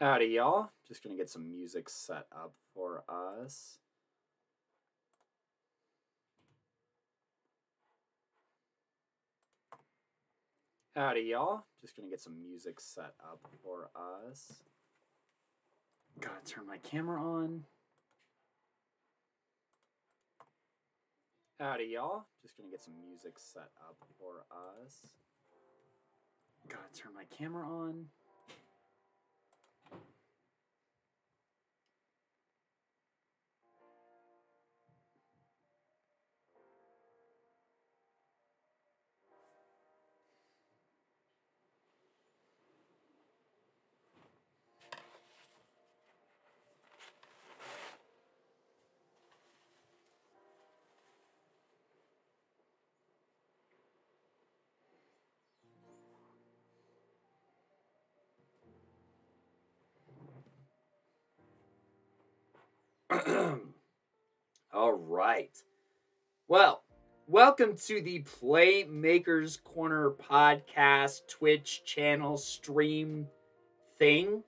Howdy, y'all. Just gonna get some music set up for us. Howdy, y'all. Just gonna get some music set up for us. Gotta turn my camera on. Howdy, y'all. Just gonna get some music set up for us. Gotta turn my camera on. All right. Well, welcome to the Playmakers Corner podcast Twitch channel stream thing.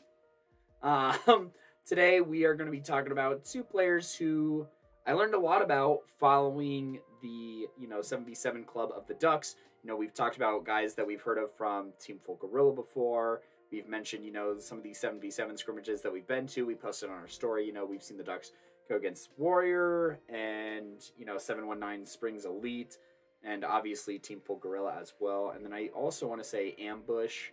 Um, today we are going to be talking about two players who I learned a lot about following the, you know, 7v7 club of the Ducks. You know, we've talked about guys that we've heard of from Team Full Gorilla before. We've mentioned, you know, some of these 7v7 scrimmages that we've been to. We posted on our story, you know, we've seen the Ducks go against Warrior and, you know, 719 Springs Elite and obviously Team Full Gorilla as well. And then I also want to say Ambush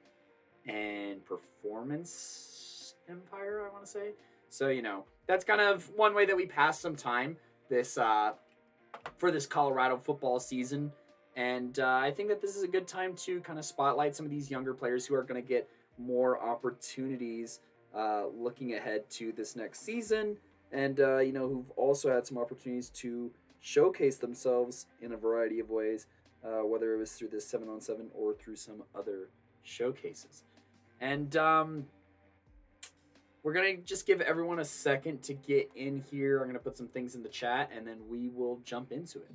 and Performance Empire, I want to say. So, you know, that's kind of one way that we pass some time this uh for this Colorado football season. And uh, I think that this is a good time to kind of spotlight some of these younger players who are going to get more opportunities uh, looking ahead to this next season, and uh, you know who've also had some opportunities to showcase themselves in a variety of ways, uh, whether it was through this seven on seven or through some other showcases. And um, we're gonna just give everyone a second to get in here. I'm gonna put some things in the chat, and then we will jump into it.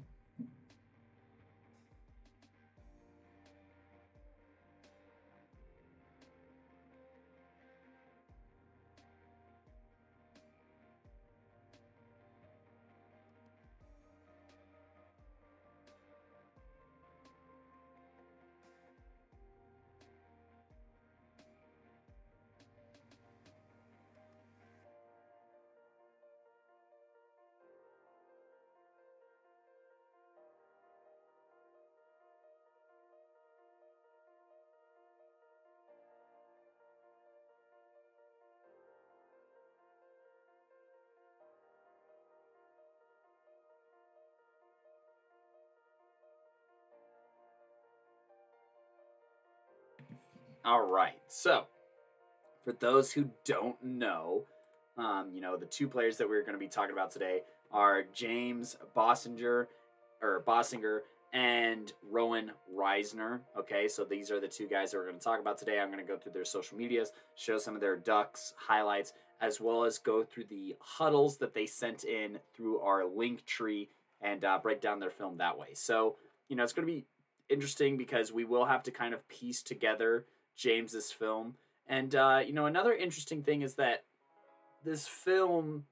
All right. So, for those who don't know, um, you know, the two players that we're going to be talking about today are James Bossinger or Bossinger and Rowan Reisner. Okay, so these are the two guys that we're going to talk about today. I'm going to go through their social medias, show some of their ducks highlights, as well as go through the Hudls that they sent in through our link tree and uh, break down their film that way. So, you know, it's going to be interesting because we will have to kind of piece together James's film. And uh, you know, another interesting thing is that this film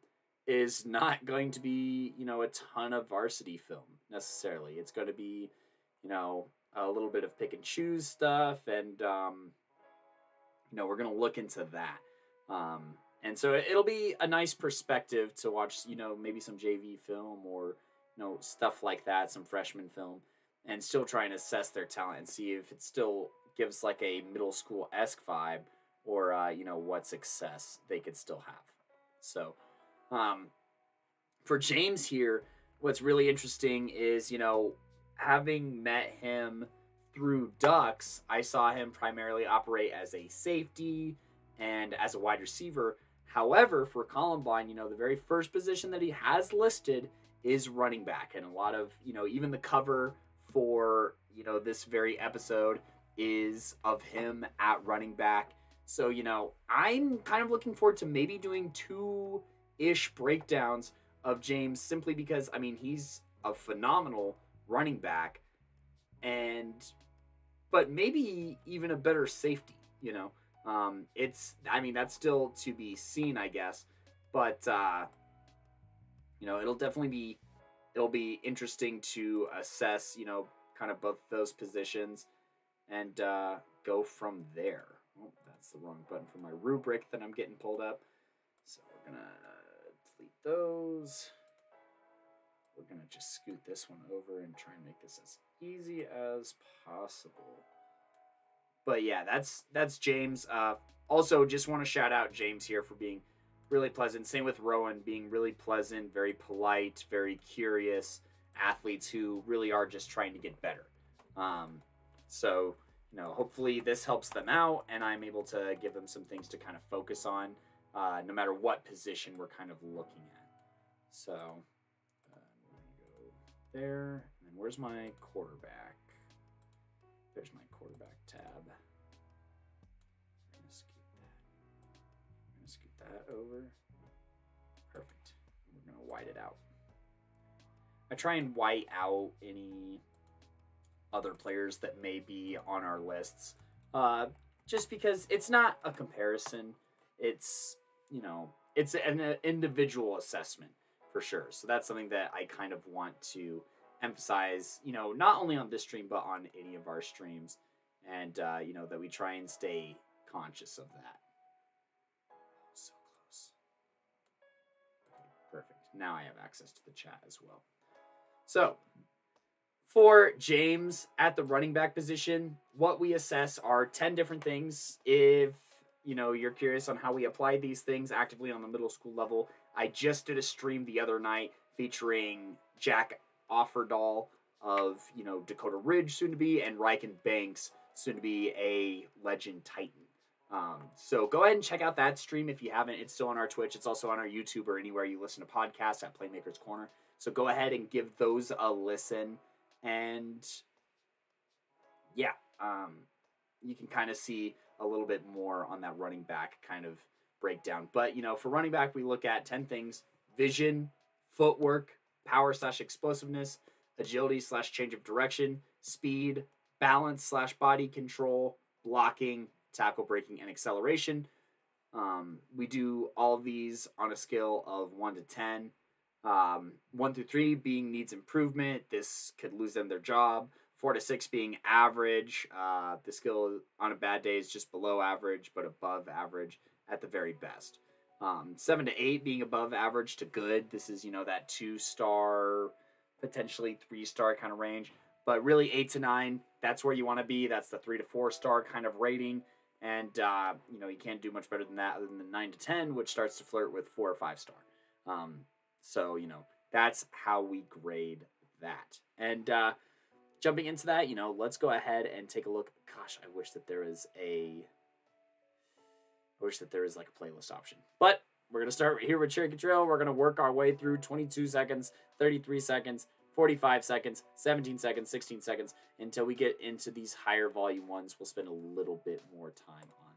is not going to be, you know, a ton of varsity film necessarily. It's going to be, you know, a little bit of pick and choose stuff, and um, you know, we're going to look into that. Um, and so it'll be a nice perspective to watch, you know, maybe some JV film or you know stuff like that, some freshman film, and still try and assess their talent and see if it's still gives like a middle school esque vibe, or uh, you know what success they could still have. So, um, for James here, what's really interesting is you know having met him through Ducks, I saw him primarily operate as a safety and as a wide receiver. However, for Columbine, you know, the very first position that he has listed is running back. And a lot of, you know, even the cover for, you know, this very episode is of him at running back. So, you know, I'm kind of looking forward to maybe doing two ish breakdowns of James simply because, I mean, he's a phenomenal running back and, but maybe even a better safety, you know. Um, it's, I mean, that's still to be seen, I guess. But, uh, you know, it'll definitely be, it'll be interesting to assess, you know, kind of both those positions and uh, go from there. Oh, that's the wrong button for my rubric that I'm getting pulled up. So we're going to delete those. We're to just scoot this one over and try and make this as easy as possible. But yeah, that's that's James. Uh, also, just want to shout out James here for being really pleasant. Same with Rowan, being really pleasant, very polite, very curious athletes who really are just trying to get better. Um, so, you know, hopefully this helps them out, and I'm able to give them some things to kind of focus on, uh, no matter what position we're kind of looking at. So, uh, go there, and then where's my quarterback? There's my quarterback tab. I'm gonna scoot that. We're gonna scoot that over. Perfect. We're gonna white it out. I try and white out any other players that may be on our lists, uh, just because it's not a comparison. It's you know it's an individual assessment for sure. So that's something that I kind of want to emphasize, you know, not only on this stream but on any of our streams, and uh, you know that we try and stay conscious of that. So close. Perfect. Now I have access to the chat as well. So, for James at the running back position, what we assess are 10 different things. If you know you're curious on how we apply these things actively on the middle school level, I just did a stream the other night featuring Jack Offerdahl of you know Dakota Ridge soon to be and Riken Banks soon to be a legend titan. Um, so go ahead and check out that stream if you haven't. It's still on our Twitch. It's also on our YouTube or anywhere you listen to podcasts at Playmakers Corner. So go ahead and give those a listen, and yeah, um, you can kind of see a little bit more on that running back kind of breakdown. But you know, for running back, we look at ten things: vision, footwork, power slash explosiveness, agility slash change of direction, speed, balance slash body control, blocking, tackle breaking, and acceleration. Um, we do all of these on a scale of 1 to 10. Um, 1 through 3 being needs improvement. This could lose them their job. 4 to 6 being average. Uh, the skill on a bad day is just below average, but above average at the very best. Um, seven to eight being above average to good. This is, you know, that two star, potentially three star kind of range. But really, eight to nine, that's where you want to be. That's the three to four star kind of rating. And, uh, you know, you can't do much better than that other than the nine to 10, which starts to flirt with four or five star. Um, so, you know, that's how we grade that. And uh, jumping into that, you know, let's go ahead and take a look. Gosh, I wish that there is a I wish that there is like a playlist option. But we're going to start here with Cherokee Trail. We're going to work our way through 22 seconds, 33 seconds, 45 seconds, 17 seconds, 16 seconds until we get into these higher volume ones. We'll spend a little bit more time on.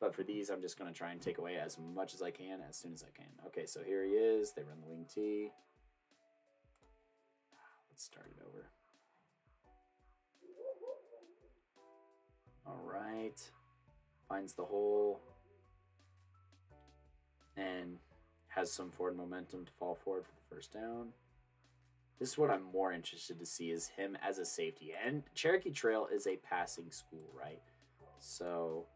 But for these, I'm just going to try and take away as much as I can as soon as I can. Okay, so here he is. They run the wing T. Let's start it over. All right finds the hole, and has some forward momentum to fall forward for the first down. This is what I'm more interested to see is him as a safety. And Cherokee Trail is a passing school, right? So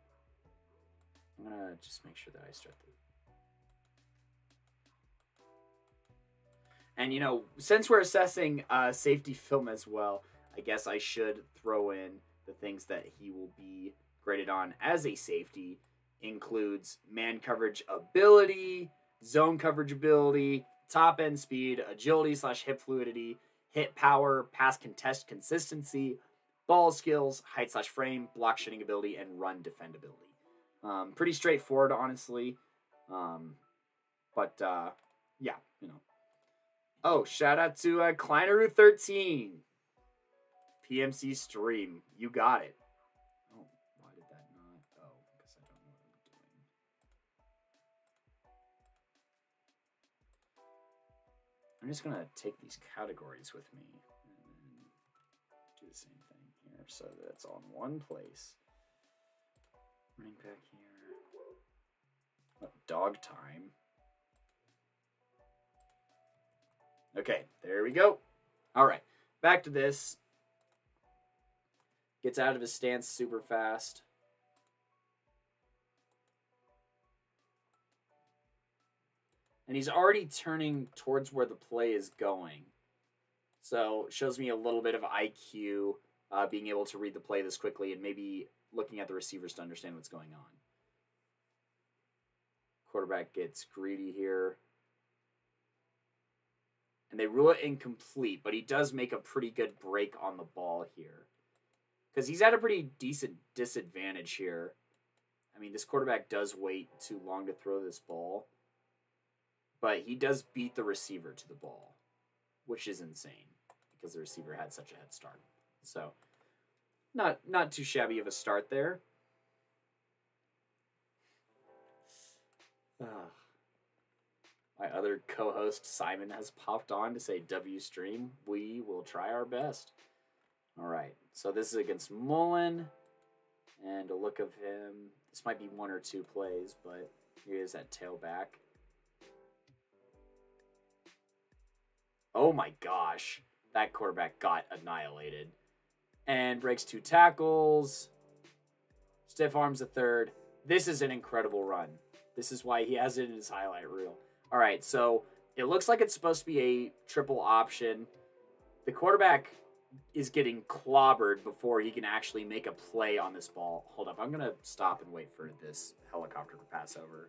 I'm gonna just make sure that I start the And you know, since we're assessing uh, safety film as well, I guess I should throw in the things that he will be graded on as a safety includes man coverage ability, zone coverage ability, top end speed, agility slash hip fluidity, hit power, pass contest consistency, ball skills, height slash frame, block shooting ability, and run defendability. Um, pretty straightforward, honestly. Um, but uh, yeah, you know. Oh, shout out to uh, Kleineru13. PMC stream. You got it. I'm just going to take these categories with me and do the same thing here so that it's in one place. Running back here. Oh, dog time. Okay, there we go. All right, back to this. Gets out of his stance super fast. And he's already turning towards where the play is going. So shows me a little bit of IQ, uh, being able to read the play this quickly and maybe looking at the receivers to understand what's going on. Quarterback gets greedy here. And they rule it incomplete, but he does make a pretty good break on the ball here. Because he's at a pretty decent disadvantage here. I mean, this quarterback does wait too long to throw this ball. But he does beat the receiver to the ball, which is insane because the receiver had such a head start. So, not not too shabby of a start there. My other co-host Simon has popped on to say W stream. We will try our best. All right. So this is against Mullen, and a look of him. This might be one or two plays, but here is that tailback. Oh my gosh. That quarterback got annihilated. And breaks two tackles. Stiff arms a third. This is an incredible run. This is why he has it in his highlight reel. All right, so it looks like it's supposed to be a triple option. The quarterback is getting clobbered before he can actually make a play on this ball. Hold up, I'm to stop and wait for this helicopter to pass over.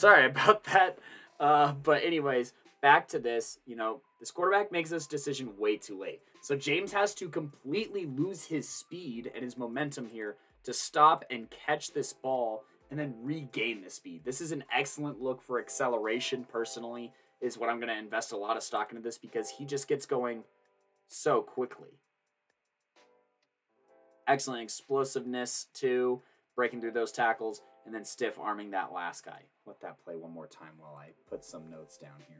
Sorry about that. Uh, but anyways, back to this. You know, this quarterback makes this decision way too late. So James has to completely lose his speed and his momentum here to stop and catch this ball and then regain the speed. This is an excellent look for acceleration, personally, is what I'm going to invest a lot of stock into this because he just gets going so quickly. Excellent explosiveness, too, breaking through those tackles and then stiff arming that last guy. Let that play one more time while I put some notes down here.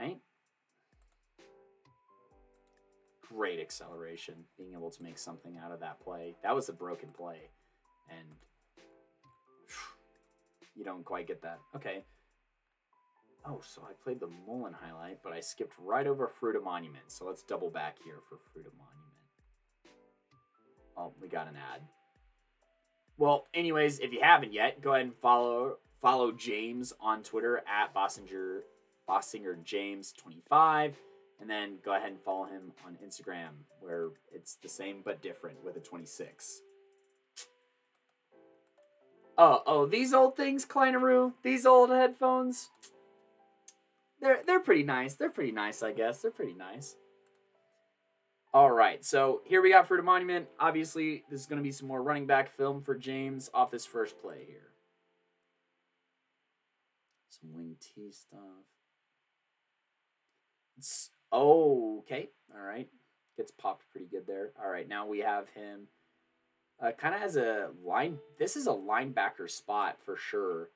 All right. Great acceleration, being able to make something out of that play. That was a broken play, and you don't quite get that. Okay. Oh, so I played the Mullen highlight, but I skipped right over Fruita Monument. So let's double back here for Fruita Monument. Oh, we got an ad. Well, anyways, if you haven't yet, go ahead and follow follow James on Twitter at Bossinger Bossinger James 25 and then go ahead and follow him on Instagram where it's the same but different with a 26. Oh, oh, these old things, Kleineroo, these old headphones. They're they're pretty nice. They're pretty nice, I guess. They're pretty nice. All right, so here we got Fruita Monument. Obviously, this is going to be some more running back film for James off his first play here. Some wing T stuff. It's oh, okay. All right. Gets popped pretty good there. All right, now we have him uh, kind of as a line. This is a linebacker spot for sure.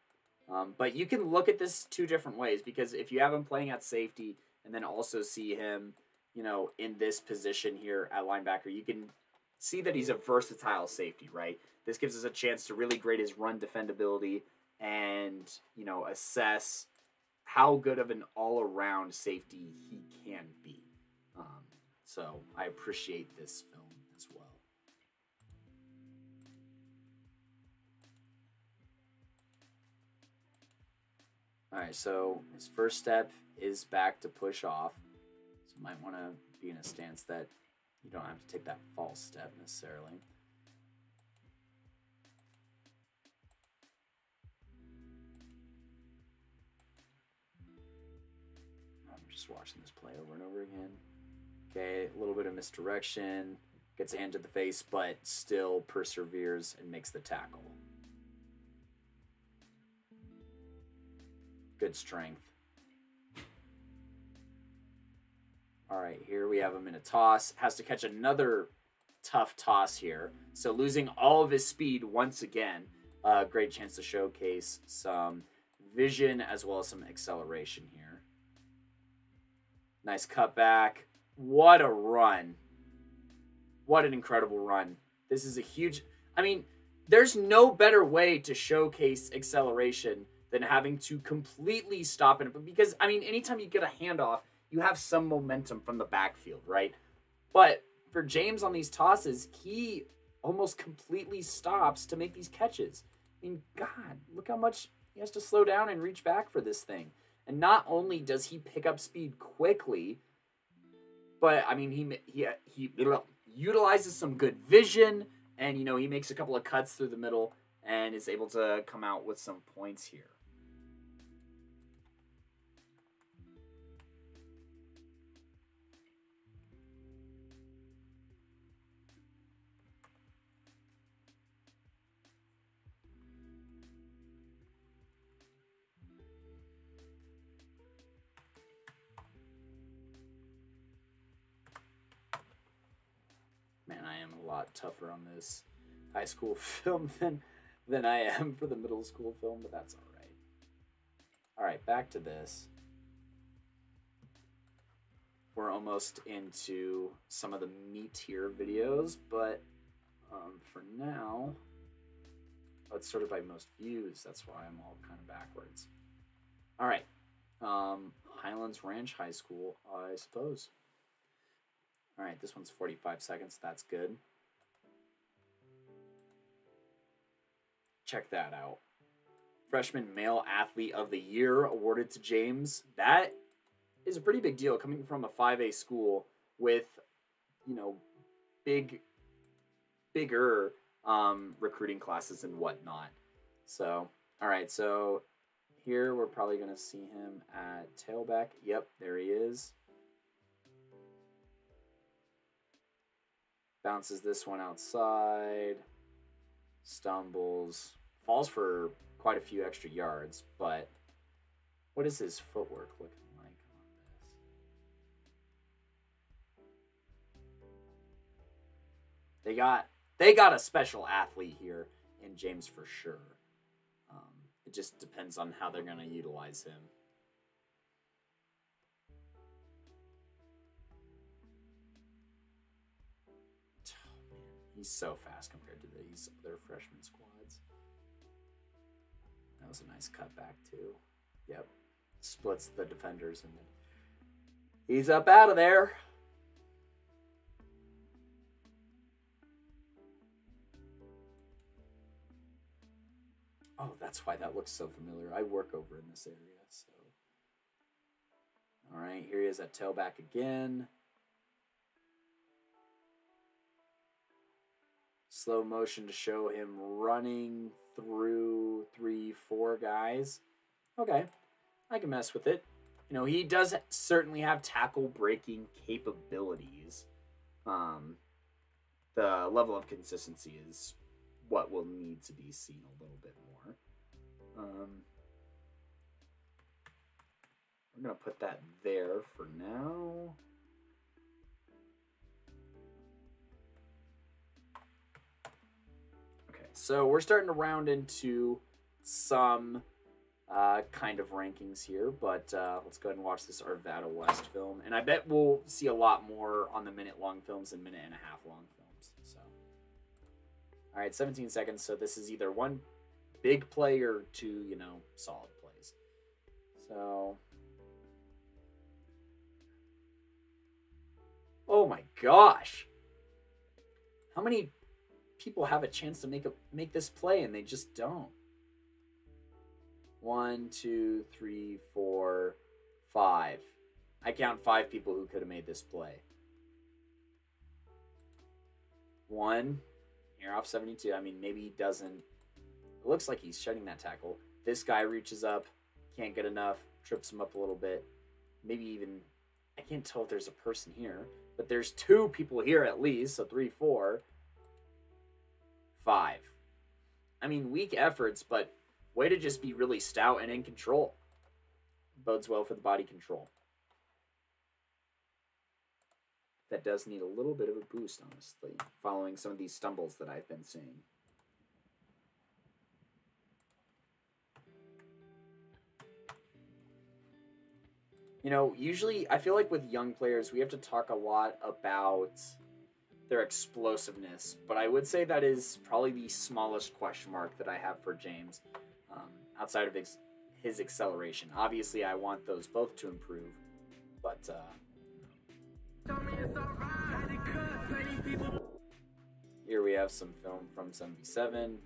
Um, but you can look at this two different ways because if you have him playing at safety and then also see him, you know, in this position here at linebacker, you can see that he's a versatile safety, right? This gives us a chance to really grade his run defendability and, you know, assess how good of an all around safety he can be. Um, so I appreciate this All right, so his first step is back to push off. So you might want to be in a stance that you don't have to take that false step necessarily. Oh, I'm just watching this play over and over again. Okay, a little bit of misdirection, gets a hand to the face, but still perseveres and makes the tackle. good strength. All right, here we have him in a toss. Has to catch another tough toss here. So losing all of his speed once again. Uh, great chance to showcase some vision as well as some acceleration here. Nice cutback. What a run. What an incredible run. This is a huge... I mean, there's no better way to showcase acceleration than having to completely stop it. Because, I mean, anytime you get a handoff, you have some momentum from the backfield, right? But for James on these tosses, he almost completely stops to make these catches. I mean, God, look how much he has to slow down and reach back for this thing. And not only does he pick up speed quickly, but I mean he he he utilizes some good vision, and you know he makes a couple of cuts through the middle and is able to come out with some points here. Tougher on this high school film than than I am for the middle school film, but that's all right. All right, back to this. We're almost into some of the meatier videos, but um, for now, let's sort it by most views. That's why I'm all kind of backwards. All right, um, Highlands Ranch High School, I suppose. All right, this one's 45 seconds. That's good. Check that out. Freshman Male Athlete of the Year awarded to James. That is a pretty big deal coming from a 5A school with, you know, big, bigger um, recruiting classes and whatnot. So, all right, so here we're probably going to see him at tailback. Yep, there he is. Bounces this one outside. Stumbles falls for quite a few extra yards, but what is his footwork looking like on this? They got they got a special athlete here in James for sure. Um, it just depends on how they're going to utilize him. Oh, man, he's so fast compared to these other freshman squads. Was a nice cutback too. Yep. Splits the defenders and he's up out of there. Oh, that's why that looks so familiar. I work over in this area, so. All right, here he is at tailback again. Slow motion to show him running through three, four guys. Okay, I can mess with it. You know, he does certainly have tackle breaking capabilities. Um, the level of consistency is what will need to be seen a little bit more. Um, we're going to put that there for now. So we're starting to round into some uh, kind of rankings here, but uh, let's go ahead and watch this Arvada West film. And I bet we'll see a lot more on the minute long films and minute and a half long films. So, all right, 17 seconds. So this is either one big play or two, you know, solid plays. So, oh my gosh, how many people have a chance to make a make this play and they just don't. One, two, three, four, five. I count five people who could have made this play. One, here off 72. I mean, maybe he doesn't. It looks like he's shedding that tackle. This guy reaches up, can't get enough, trips him up a little bit. Maybe even, I can't tell if there's a person here, but there's two people here at least, so three, four five. I mean, weak efforts, but way to just be really stout and in control. Bodes well for the body control. that does need a little bit of a boost, honestly, following some of these stumbles that I've been seeing. You know, usually I feel like with young players, we have to talk a lot about their explosiveness, but I would say that is probably the smallest question mark that I have for James um, outside of his, his acceleration. Obviously, I want those both to improve, but. Uh, here we have some film from 77.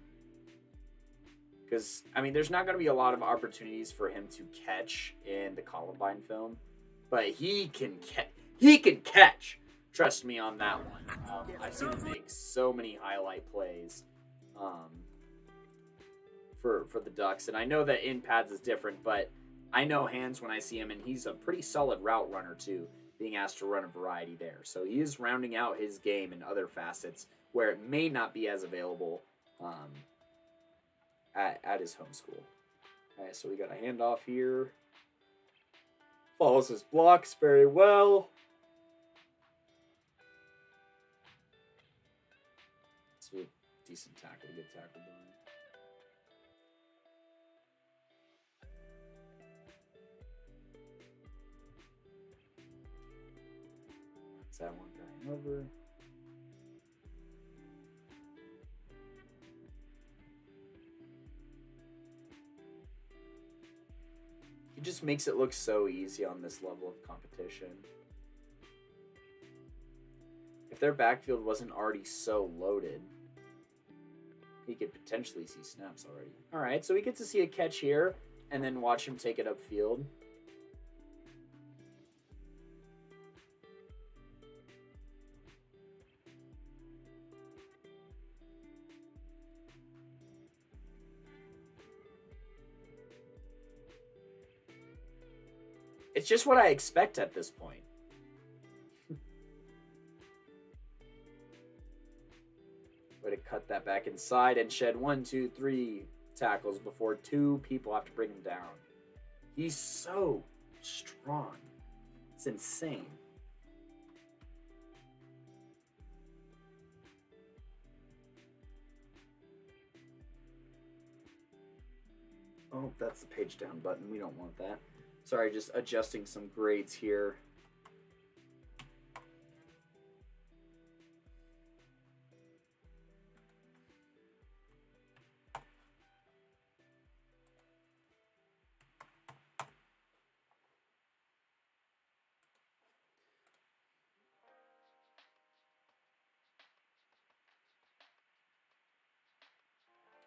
Because, I mean, there's not going to be a lot of opportunities for him to catch in the Columbine film, but he can catch. He can catch. Trust me on that one. Um, I've seen him make so many highlight plays um, for for the Ducks, and I know that in pads is different, but I know hands when I see him, and he's a pretty solid route runner too, being asked to run a variety there. So he is rounding out his game in other facets where it may not be as available. Um, at, at his home school. All right, so we got a handoff here. Follows his blocks very well. Decent tackle, good tackle done. Is that one guy over? He just makes it look so easy on this level of competition. If their backfield wasn't already so loaded, he could potentially see snaps already. All right, so we get to see a catch here and then watch him take it upfield. It's just what I expect at this point. Way to cut that back inside and shed one, two, three tackles before two people have to bring him down. He's so strong. It's insane. Oh, that's the page down button. We don't want that. Sorry, just adjusting some grades here.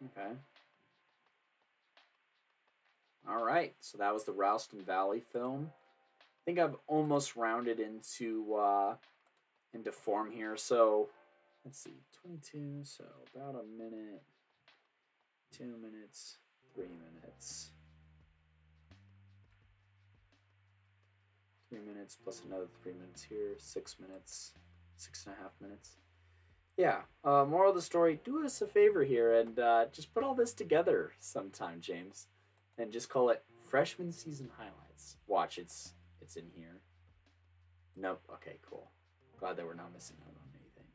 Okay. All right, so that was the Ralston Valley film. I think I've almost rounded into uh, into form here. So let's see, 22. So about a minute, two minutes, three minutes, three minutes plus another three minutes here, six minutes, six and a half minutes. Yeah. Uh, moral of the story: Do us a favor here and uh, just put all this together sometime, James and just call it freshman season highlights. Watch, it's it's in here. Nope. Okay, cool. Glad that we're not missing out on anything.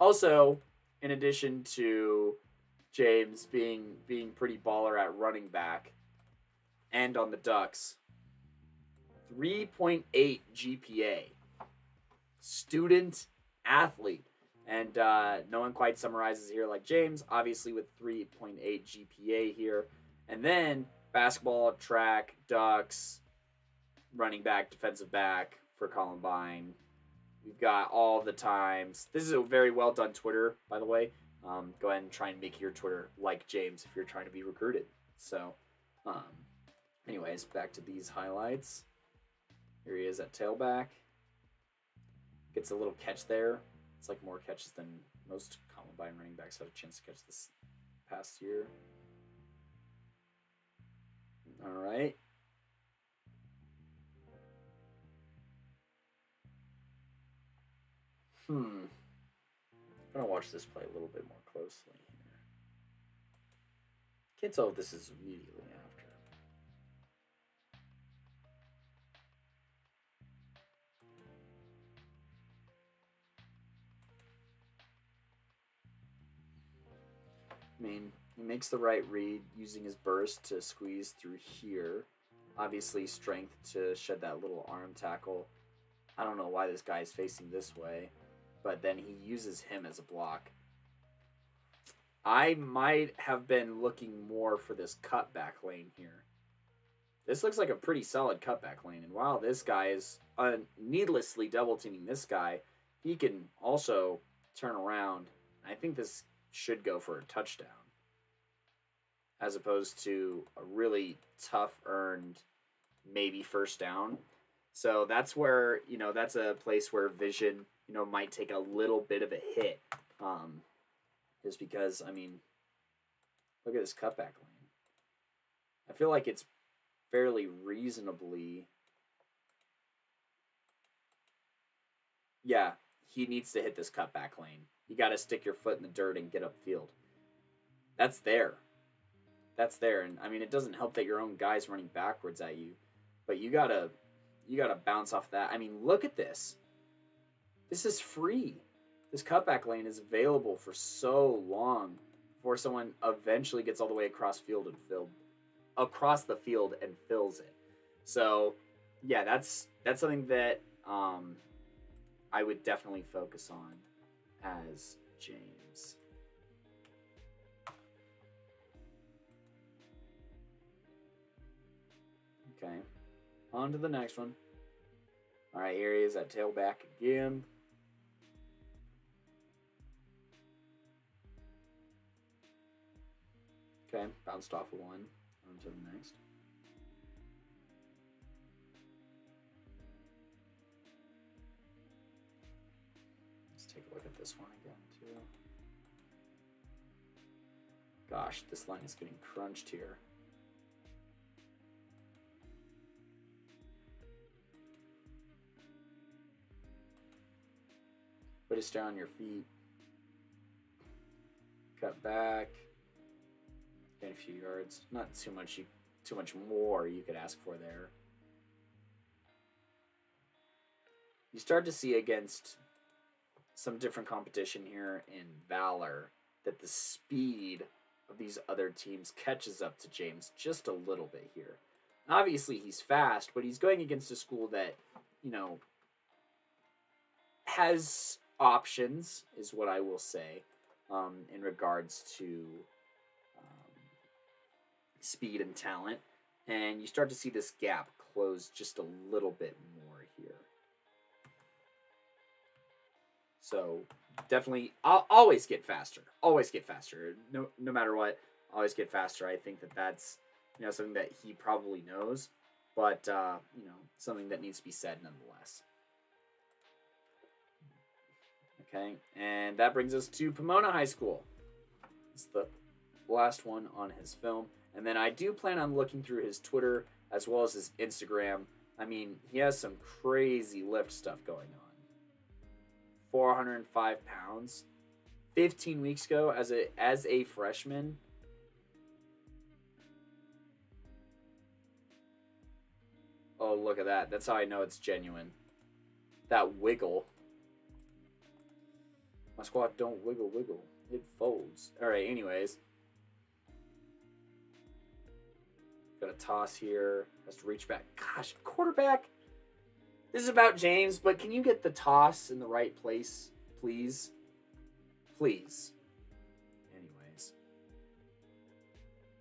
Also, in addition to James being being pretty baller at running back and on the Ducks, 3.8 GPA. Student athlete. And uh, no one quite summarizes here like James, obviously with 3.8 GPA here. And then basketball, track, ducks, running back, defensive back for Columbine. We've got all the times. This is a very well done Twitter, by the way. Um, go ahead and try and make your Twitter like James if you're trying to be recruited. So, um, anyways, back to these highlights. Here he is at tailback. Gets a little catch there. It's like more catches than most Columbine running backs had a chance to catch this past year. All right. Hmm. I'm gonna watch this play a little bit more closely here. Can't tell if this is immediately mean, he makes the right read using his burst to squeeze through here. Obviously, strength to shed that little arm tackle. I don't know why this guy is facing this way, but then he uses him as a block. I might have been looking more for this cutback lane here. This looks like a pretty solid cutback lane, and while this guy is uh, needlessly double teaming this guy, he can also turn around. I think this should go for a touchdown as opposed to a really tough earned maybe first down. So that's where, you know, that's a place where vision, you know, might take a little bit of a hit. Um, is because, I mean, look at this cutback lane. I feel like it's fairly reasonably. Yeah, he needs to hit this cutback lane. You got to stick your foot in the dirt and get upfield. That's there. That's there, and I mean it doesn't help that your own guy's running backwards at you, but you gotta you gotta bounce off that. I mean, look at this. This is free. This cutback lane is available for so long before someone eventually gets all the way across field and filled across the field and fills it. So, yeah, that's that's something that um, I would definitely focus on as James. Okay, on to the next one. All right, here he is at tailback again. Okay, bounced off of one. On to the next. This one again, too. Gosh, this line is getting crunched here. Put it stay on your feet. Cut back. Gain a few yards. Not too much you too much more you could ask for there. You start to see against some different competition here in Valor that the speed of these other teams catches up to James just a little bit here. Obviously, he's fast, but he's going against a school that, you know, has options, is what I will say, um, in regards to um, speed and talent. And you start to see this gap close just a little bit more So definitely, I'll always get faster. Always get faster. No, no matter what, always get faster. I think that that's you know something that he probably knows, but uh, you know something that needs to be said nonetheless. Okay, and that brings us to Pomona High School. It's the last one on his film. And then I do plan on looking through his Twitter as well as his Instagram. I mean, he has some crazy lift stuff going on. 405 pounds. 15 weeks ago as a as a freshman. Oh, look at that. That's how I know it's genuine. That wiggle. My squat don't wiggle wiggle. It folds. Alright, anyways. Got a toss here. Has to reach back. Gosh, quarterback. This is about James, but can you get the toss in the right place, please? Please. Anyways.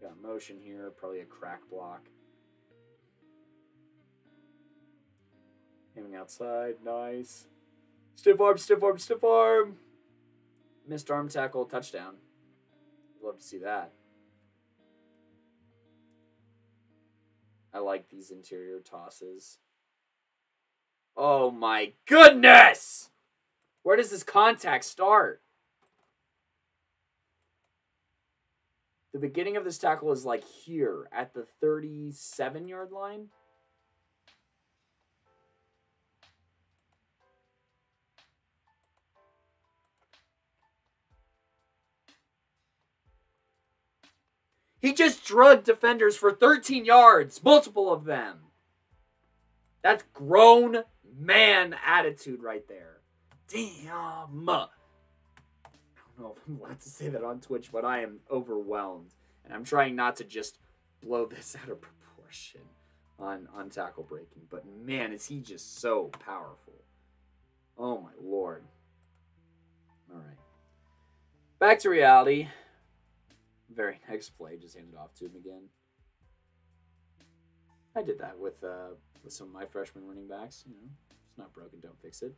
Got motion here. Probably a crack block. Aiming outside. Nice. Stiff arm, stiff arm, stiff arm. Missed arm tackle, touchdown. Love to see that. I like these interior tosses. Oh my goodness! Where does this contact start? The beginning of this tackle is like here at the 37 yard line. He just drugged defenders for 13 yards, multiple of them. That's grown man attitude right there. Damn. I don't know if I'm allowed to say that on Twitch, but I am overwhelmed. And I'm trying not to just blow this out of proportion on, on tackle breaking. But man, is he just so powerful. Oh my lord. All right. Back to reality. Very next play, just hand it off to him again. I did that with uh, with some of my freshman running backs. You know, it's not broken, don't fix it.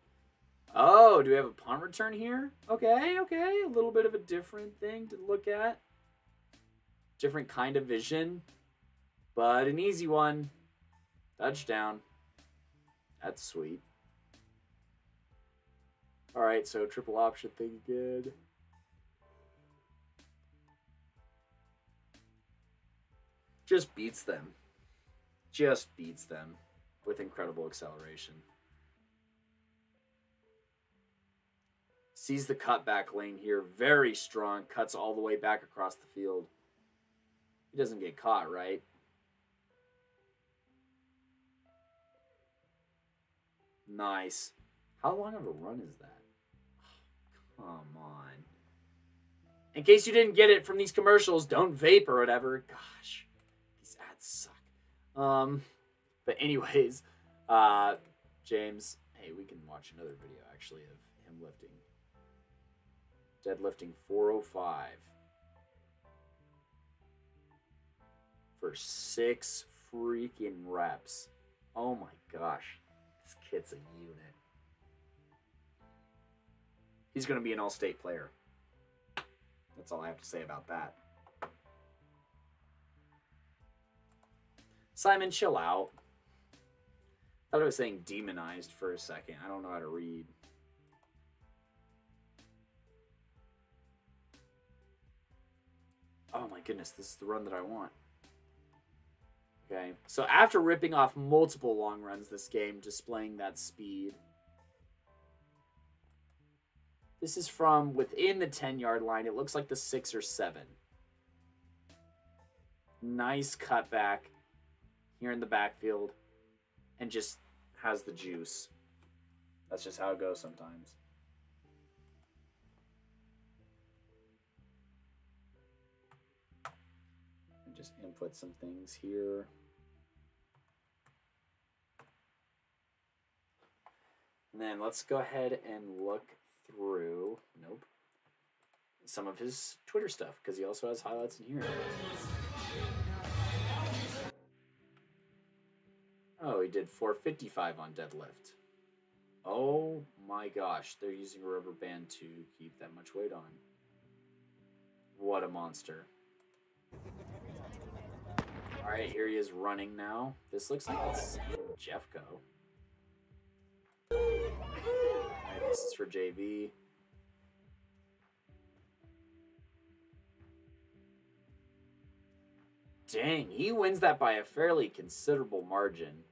Oh, do we have a pawn return here? Okay, okay, a little bit of a different thing to look at. Different kind of vision, but an easy one. Touchdown. That's sweet. All right, so triple option thing good. Just beats them. Just beats them with incredible acceleration. Sees the cutback lane here, very strong, cuts all the way back across the field. He doesn't get caught, right? Nice. How long of a run is that? Come on. In case you didn't get it from these commercials, don't vape or whatever. Gosh, these ads suck. Um, but anyways, uh, James, hey, we can watch another video actually of him lifting. Deadlifting 405 for six freaking reps. Oh my gosh, this kid's a unit. He's going to be an all state player. That's all I have to say about that. Simon, chill out. I thought I was saying demonized for a second. I don't know how to read. Oh my goodness, this is the run that I want. Okay, so after ripping off multiple long runs this game, displaying that speed, this is from within the 10 yard line. It looks like the six or seven. Nice cutback here in the backfield and just has the juice. That's just how it goes sometimes. Input some things here. And then let's go ahead and look through, nope, some of his Twitter stuff because he also has highlights in here. Oh, he did 455 on deadlift. Oh my gosh, they're using a rubber band to keep that much weight on. What a monster. Alright, here he is running now. This looks like Jeffco. Alright, this is for JV. Dang, he wins that by a fairly considerable margin.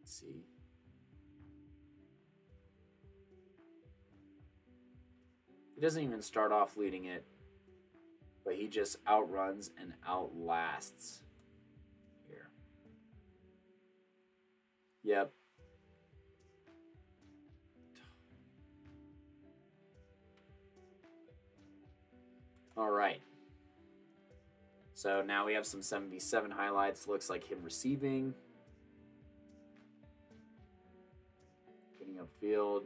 Let's see. He doesn't even start off leading it, but he just outruns and outlasts here. Yep. All right. So now we have some 77 highlights. Looks like him receiving. Getting upfield.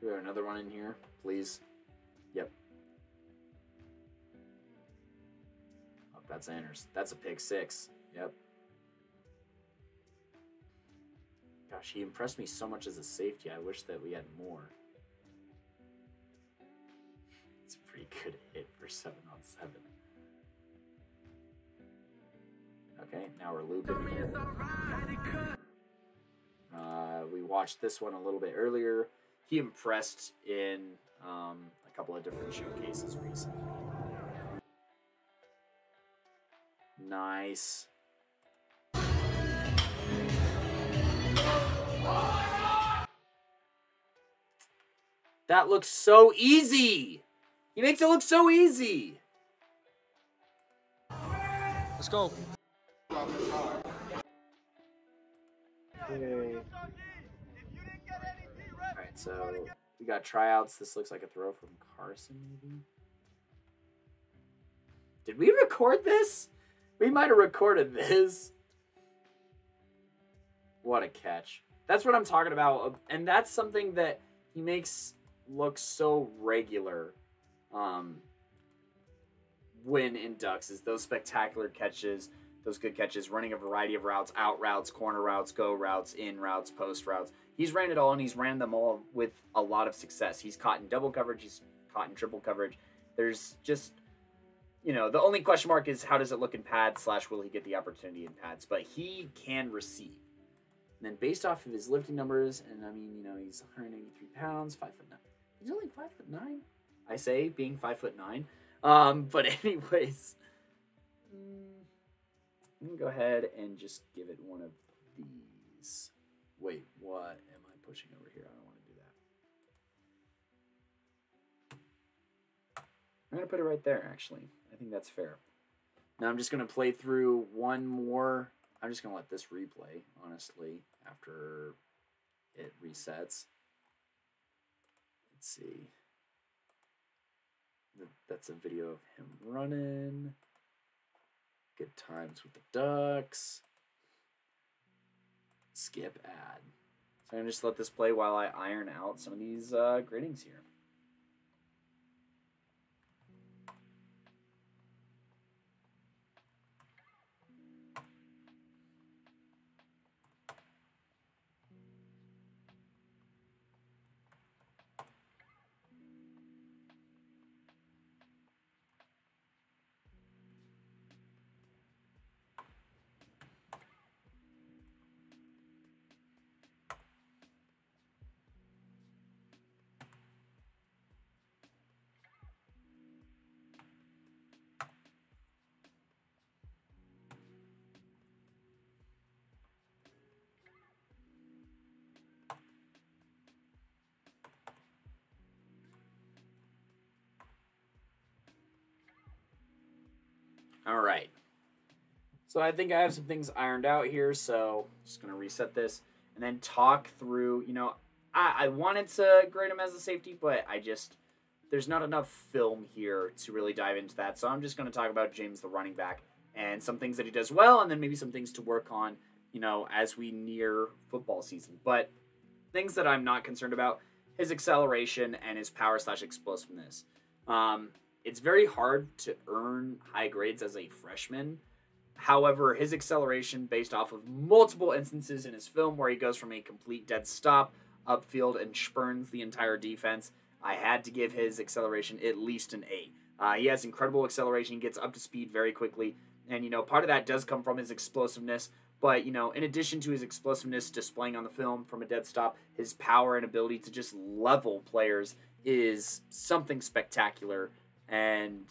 Do we another one in here, please? Yep. Oh, that's Anders. That's a pick six. Yep. Gosh, he impressed me so much as a safety. I wish that we had more. It's a pretty good hit for 7 on 7. Okay, now we're looping here. Uh, we watched this one a little bit earlier. He impressed in um, a couple of different showcases recently. Nice. That looks so easy. He makes it look so easy. Let's go. Okay. So we got tryouts. This looks like a throw from Carson, maybe. Did we record this? We might have recorded this. What a catch. That's what I'm talking about. And that's something that he makes look so regular um, when in Ducks is those spectacular catches, those good catches, running a variety of routes, out routes, corner routes, go routes, in routes, post routes. He's ran it all and he's ran them all with a lot of success. He's caught in double coverage, he's caught in triple coverage. There's just you know, the only question mark is how does it look in pads slash will he get the opportunity in pads? But he can receive. And then based off of his lifting numbers, and I mean, you know, he's 183 pounds, five foot nine. He's only five foot nine. I say being five foot nine. Um, but anyways, mm, I'm gonna go ahead and just give it one of these. Wait, what am I pushing over here? I don't want to do that. I'm gonna put it right there. Actually, I think that's fair. Now I'm just gonna play through one more. I'm just gonna let this replay, honestly, after it resets. Let's see. That's a video of him running. Good times with the Ducks. Skip ad. So I'm gonna just let this play while I iron out some of these uh, gradings here. I think I have some things ironed out here. So just gonna reset this and then talk through. You know, I, I wanted to grade him as a safety, but I just there's not enough film here to really dive into that. So I'm just gonna talk about James the running back and some things that he does well, and then maybe some things to work on. You know, as we near football season, but things that I'm not concerned about his acceleration and his power slash explosiveness. Um, it's very hard to earn high grades as a freshman. However, his acceleration, based off of multiple instances in his film where he goes from a complete dead stop upfield and spurns the entire defense, I had to give his acceleration at least an A. Uh, he has incredible acceleration, he gets up to speed very quickly, and you know part of that does come from his explosiveness. But you know, in addition to his explosiveness displaying on the film from a dead stop, his power and ability to just level players is something spectacular and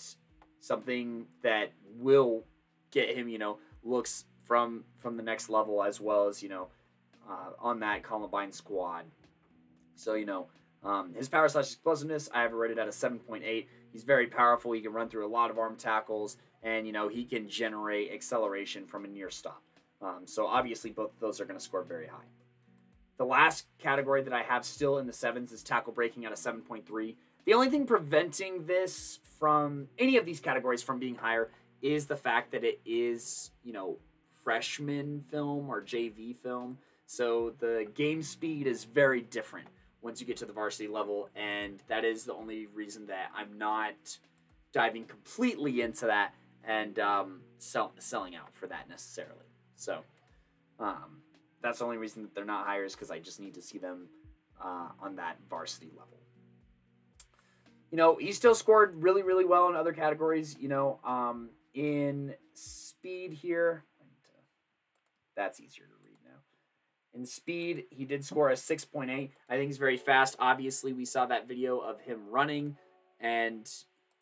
something that will get him, you know, looks from from the next level as well as you know uh, on that Columbine squad. So you know um, his power slash explosiveness, I have rated at a seven point eight. He's very powerful. He can run through a lot of arm tackles, and you know he can generate acceleration from a near stop. Um, so obviously both of those are going to score very high. The last category that I have still in the sevens is tackle breaking at a seven point three. The only thing preventing this from any of these categories from being higher is the fact that it is, you know, freshman film or JV film. So the game speed is very different once you get to the varsity level, and that is the only reason that I'm not diving completely into that and um, sell, selling out for that necessarily. So um, that's the only reason that they're not higher is because I just need to see them uh, on that varsity level you know, he still scored really, really well in other categories. You know, um, in speed here, that's easier to read now. In speed, he did score a 6.8. I think he's very fast. Obviously, we saw that video of him running, and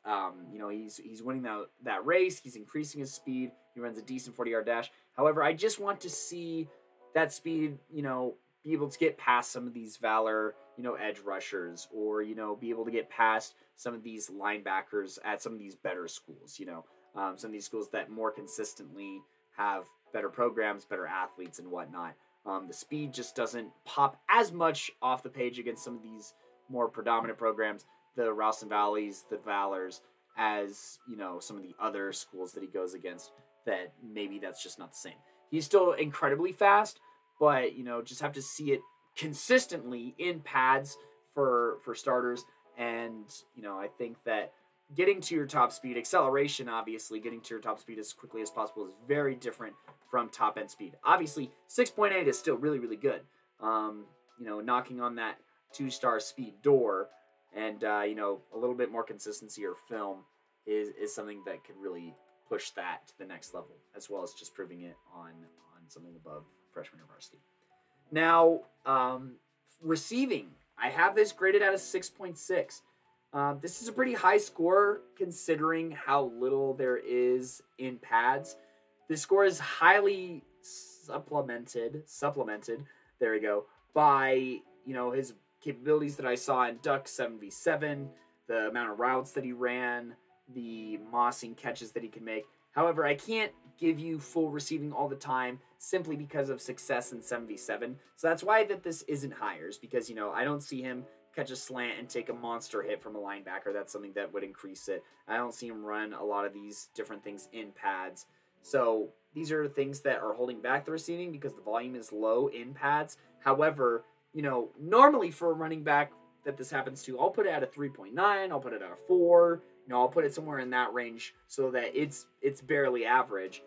um, you know, he's he's winning that that race. He's increasing his speed. He runs a decent 40 yard dash. However, I just want to see that speed, you know, be able to get past some of these Valor you know, edge rushers or, you know, be able to get past some of these linebackers at some of these better schools, you know, um, some of these schools that more consistently have better programs, better athletes, and whatnot. Um, the speed just doesn't pop as much off the page against some of these more predominant programs, the Ralston Valleys, the Valors, as you know some of the other schools that he goes against. That maybe that's just not the same. He's still incredibly fast, but you know just have to see it consistently in pads for for starters. And you know I think that getting to your top speed, acceleration, obviously, getting to your top speed as quickly as possible is very different from top end speed. Obviously, 6.8 is still really, really good. Um, you know, knocking on that two star speed door and, uh, you know, a little bit more consistency or film is, is something that could really push that to the next level, as well as just proving it on, on something above freshman or varsity. Now, um, receiving, I have this graded at a 6.6. Um, this is a pretty high score considering how little there is in pads. The score is highly supplemented, supplemented, there we go, by, you know, his capabilities that I saw in Duck 7v7, the amount of routes that he ran, the mossing catches that he can make. However, I can't give you full receiving all the time simply because of success in 7v7. So that's why that this isn't higher, is because, you know, I don't see him catch a slant and take a monster hit from a linebacker. That's something that would increase it. I don't see him run a lot of these different things in pads. So these are things that are holding back the receiving because the volume is low in pads. However, you know, normally for a running back that this happens to, I'll put it at a 3.9, I'll put it at a 4, you know, I'll put it somewhere in that range so that it's it's barely average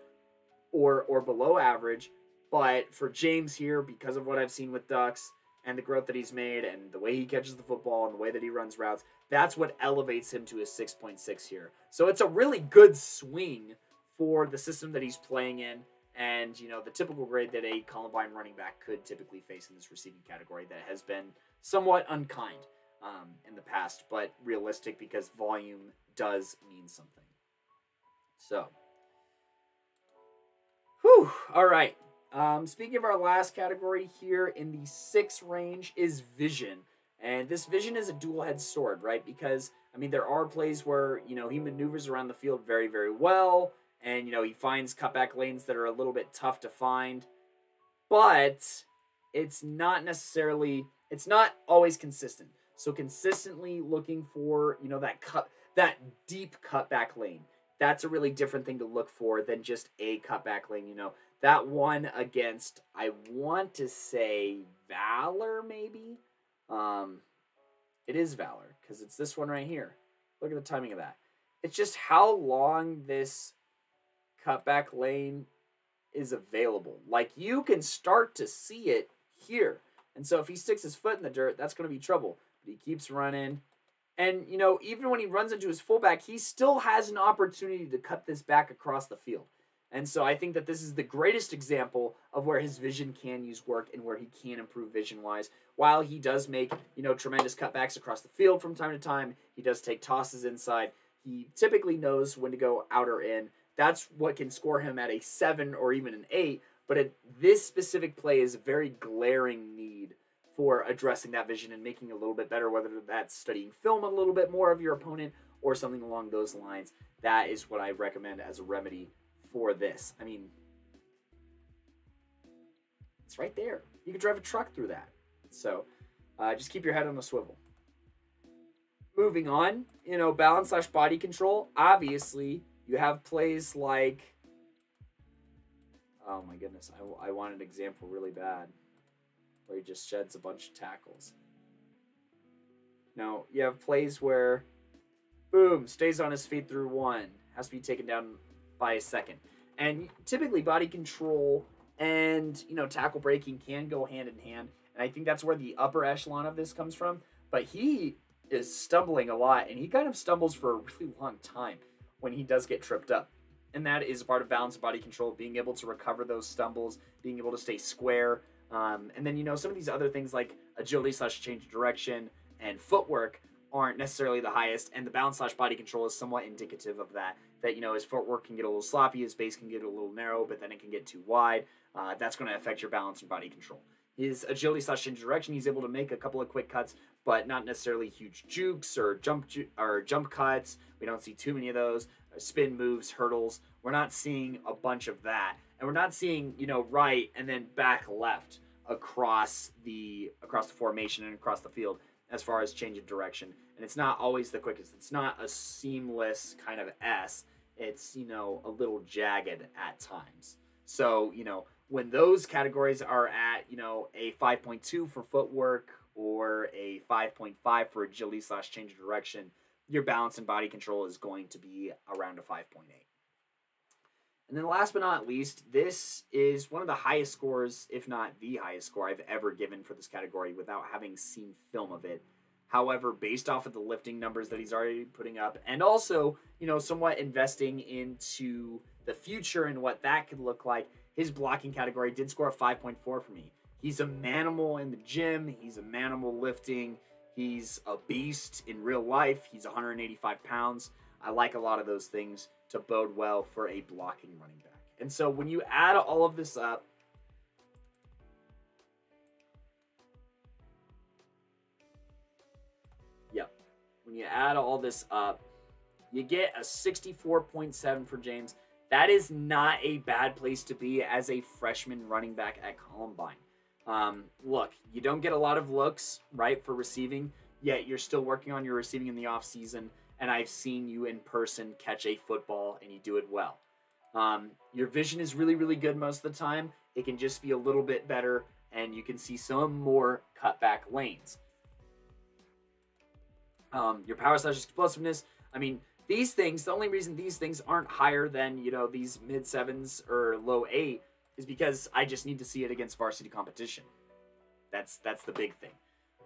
or or below average. But for James here, because of what I've seen with Ducks, and the growth that he's made and the way he catches the football and the way that he runs routes, that's what elevates him to a 6.6 here. So it's a really good swing for the system that he's playing in and, you know, the typical grade that a Columbine running back could typically face in this receiving category that has been somewhat unkind um, in the past, but realistic because volume does mean something. So, whew, all right. Um, speaking of our last category here in the six range is vision. And this vision is a dual head sword, right? Because, I mean, there are plays where, you know, he maneuvers around the field very, very well. And, you know, he finds cutback lanes that are a little bit tough to find. But it's not necessarily, it's not always consistent. So consistently looking for, you know, that cut, that deep cutback lane. That's a really different thing to look for than just a cutback lane, you know that one against, I want to say Valor, maybe. Um, it is Valor because it's this one right here. Look at the timing of that. It's just how long this cutback lane is available. Like you can start to see it here. And so if he sticks his foot in the dirt, that's going to be trouble. But he keeps running. And, you know, even when he runs into his fullback, he still has an opportunity to cut this back across the field. And so I think that this is the greatest example of where his vision can use work and where he can improve vision wise. While he does make, you know, tremendous cutbacks across the field from time to time, he does take tosses inside. He typically knows when to go out or in. That's what can score him at a 7 or even an 8, but this specific play is a very glaring need for addressing that vision and making a little bit better, whether that's studying film a little bit more of your opponent or something along those lines. That is what I recommend as a remedy for this. I mean, it's right there. You can drive a truck through that. So uh, just keep your head on the swivel. Moving on, you know, balance slash body control. Obviously, you have plays like. Oh my goodness, I, I want an example really bad where he just sheds a bunch of tackles. Now, you have plays where, boom, stays on his feet through one, has to be taken down by a second. And typically, body control and you know tackle breaking can go hand in hand, and I think that's where the upper echelon of this comes from. But he is stumbling a lot, and he kind of stumbles for a really long time when he does get tripped up. And that is part of balance and body control, being able to recover those stumbles, being able to stay square. Um, and then, you know, some of these other things like agility slash change of direction and footwork aren't necessarily the highest, and the balance slash body control is somewhat indicative of that. That you know his footwork can get a little sloppy, his base can get a little narrow, but then it can get too wide. Uh, that's going to affect your balance and body control. His agility slash direction, he's able to make a couple of quick cuts, but not necessarily huge jukes or jump ju- or jump cuts. We don't see too many of those. Uh, spin moves, hurdles. We're not seeing a bunch of that, and we're not seeing you know right and then back left across the across the formation and across the field as far as change of direction. And it's not always the quickest. It's not a seamless kind of S. It's, you know, a little jagged at times. So, you know, when those categories are at, you know, a 5.2 for footwork or a 5.5 for agility slash change of direction, your balance and body control is going to be around a 5.8. And then last but not least, this is one of the highest scores, if not the highest score I've ever given for this category without having seen film of it. However, based off of the lifting numbers that he's already putting up, and also, you know, somewhat investing into the future and what that could look like, his blocking category did score a 5.4 for me. He's a manimal in the gym, he's a manimal lifting, he's a beast in real life, he's 185 pounds. I like a lot of those things to bode well for a blocking running back. And so when you add all of this up, yep, when you add all this up, you get a 64.7 for James. That is not a bad place to be as a freshman running back at Columbine. Um, look, you don't get a lot of looks, right, for receiving, yet you're still working on your receiving in the offseason and I've seen you in person catch a football and you do it well. Um, your vision is really, really good most of the time. It can just be a little bit better, and you can see some more cutback lanes. Um, your power slash explosiveness. I mean, these things. The only reason these things aren't higher than you know these mid sevens or low eight is because I just need to see it against varsity competition. That's that's the big thing.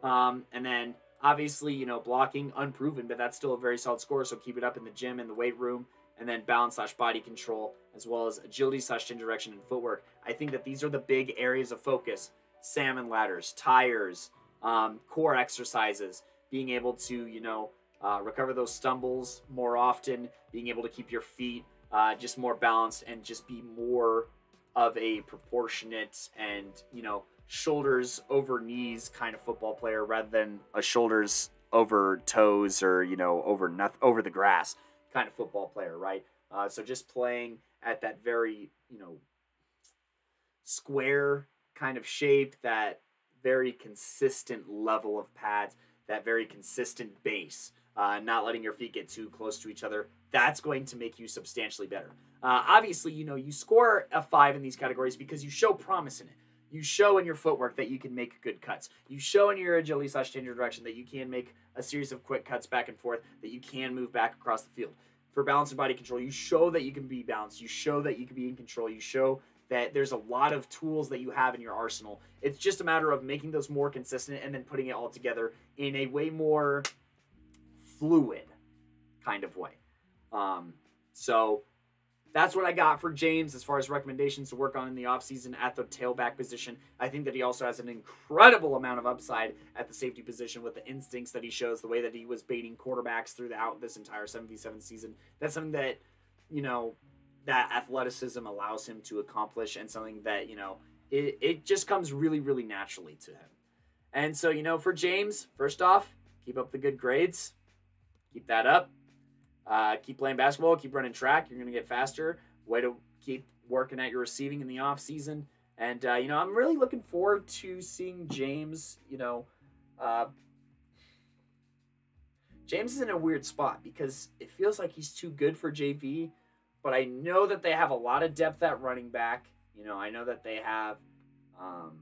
Um, and then Obviously, you know, blocking unproven, but that's still a very solid score. So keep it up in the gym and the weight room, and then balance slash body control, as well as agility slash change direction and footwork. I think that these are the big areas of focus: salmon ladders, tires, um, core exercises, being able to, you know, uh, recover those stumbles more often, being able to keep your feet uh, just more balanced, and just be more of a proportionate and you know shoulders over knees kind of football player rather than a shoulders over toes or you know over nothing over the grass kind of football player, right? Uh, so just playing at that very you know square kind of shape, that very consistent level of pads, that very consistent base, uh, not letting your feet get too close to each other. That's going to make you substantially better. Uh, obviously, you know you score a five in these categories because you show promise in it. You show in your footwork that you can make good cuts. You show in your agility slash change of direction that you can make a series of quick cuts back and forth, that you can move back across the field. For balance and body control, you show that you can be balanced. You show that you can be in control. You show that there's a lot of tools that you have in your arsenal. It's just a matter of making those more consistent and then putting it all together in a way more fluid kind of way. Um, so that's what I got for James as far as recommendations to work on in the offseason at the tailback position. I think that he also has an incredible amount of upside at the safety position with the instincts that he shows, the way that he was baiting quarterbacks throughout this entire 77 season. That's something that, you know, that athleticism allows him to accomplish and something that, you know, it, it just comes really, really naturally to him. And so, you know, for James, first off, keep up the good grades. Keep that up. Uh, keep playing basketball, keep running track. You're going to get faster. Way to keep working at your receiving in the off season. And uh, you know, I'm really looking forward to seeing James. You know, uh, James is in a weird spot because it feels like he's too good for JV, but I know that they have a lot of depth at running back. You know, I know that they have um,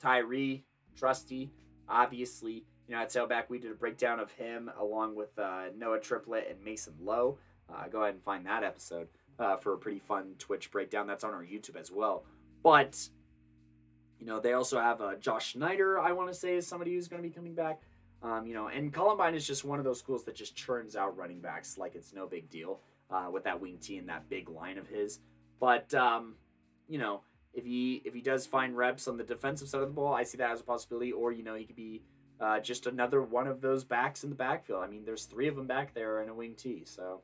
Tyree, Trusty, obviously. You know, at tailback, we did a breakdown of him along with uh, Noah Triplett and Mason Lowe. Uh, go ahead and find that episode uh, for a pretty fun Twitch breakdown. That's on our YouTube as well. But, you know, they also have uh, Josh Schneider, I want to say, is somebody who's going to be coming back. Um, you know, and Columbine is just one of those schools that just churns out running backs like it's no big deal uh, with that wing T and that big line of his. But, um, you know, if he if he does find reps on the defensive side of the ball, I see that as a possibility. Or you know, he could be uh, just another one of those backs in the backfield. I mean, there's three of them back there in a wing T. So,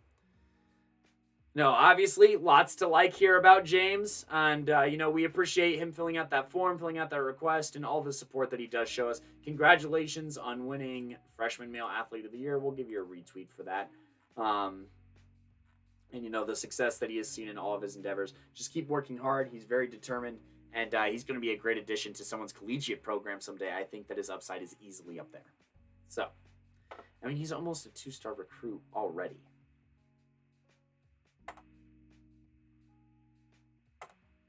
no, obviously, lots to like here about James, and uh, you know we appreciate him filling out that form, filling out that request, and all the support that he does show us. Congratulations on winning Freshman Male Athlete of the Year. We'll give you a retweet for that. Um, and you know the success that he has seen in all of his endeavors. Just keep working hard. He's very determined, and uh, he's going to be a great addition to someone's collegiate program someday. I think that his upside is easily up there. So, I mean, he's almost a two star recruit already.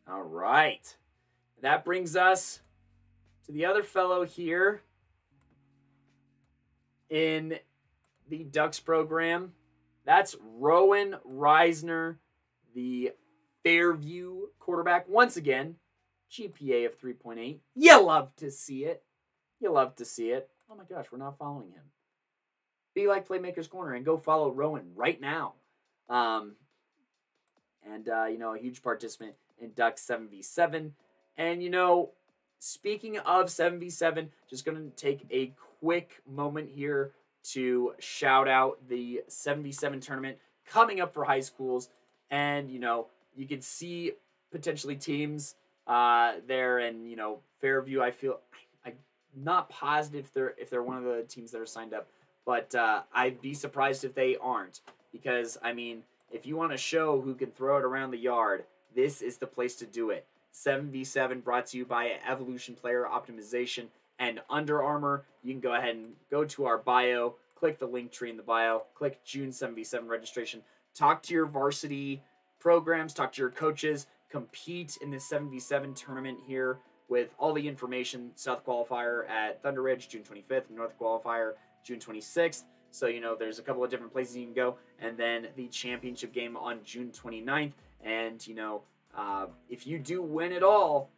All right. That brings us to the other fellow here in the Ducks program. That's Rowan Reisner, the Fairview quarterback. Once again, GPA of 3.8. You love to see it. You love to see it. Oh my gosh, we're not following him. Be like Playmakers Corner and go follow Rowan right now. Um, and, uh, you know, a huge participant in Ducks 7v7. And, you know, speaking of 7v7, just going to take a quick moment here to shout out the 7v7 tournament coming up for high schools. And, you know, you can see potentially teams uh, there and, you know, Fairview, I feel I, am not positive if they're if they're one of the teams that are signed up, but uh, I'd be surprised if they aren't because I mean, if you want to show who can throw it around the yard, this is the place to do it. 7v7 brought to you by Evolution Player Optimization and Under Armour. You can go ahead and go to our bio, click the link tree in the bio, click June 7v7 registration, talk to your varsity programs, talk to your coaches, compete in this 7v7 tournament here with all the information. South qualifier at Thunder Ridge, June 25th, North qualifier, June 26th. So, you know, there's a couple of different places you can go. And then the championship game on June 29th. And, you know, uh, if you do win it all,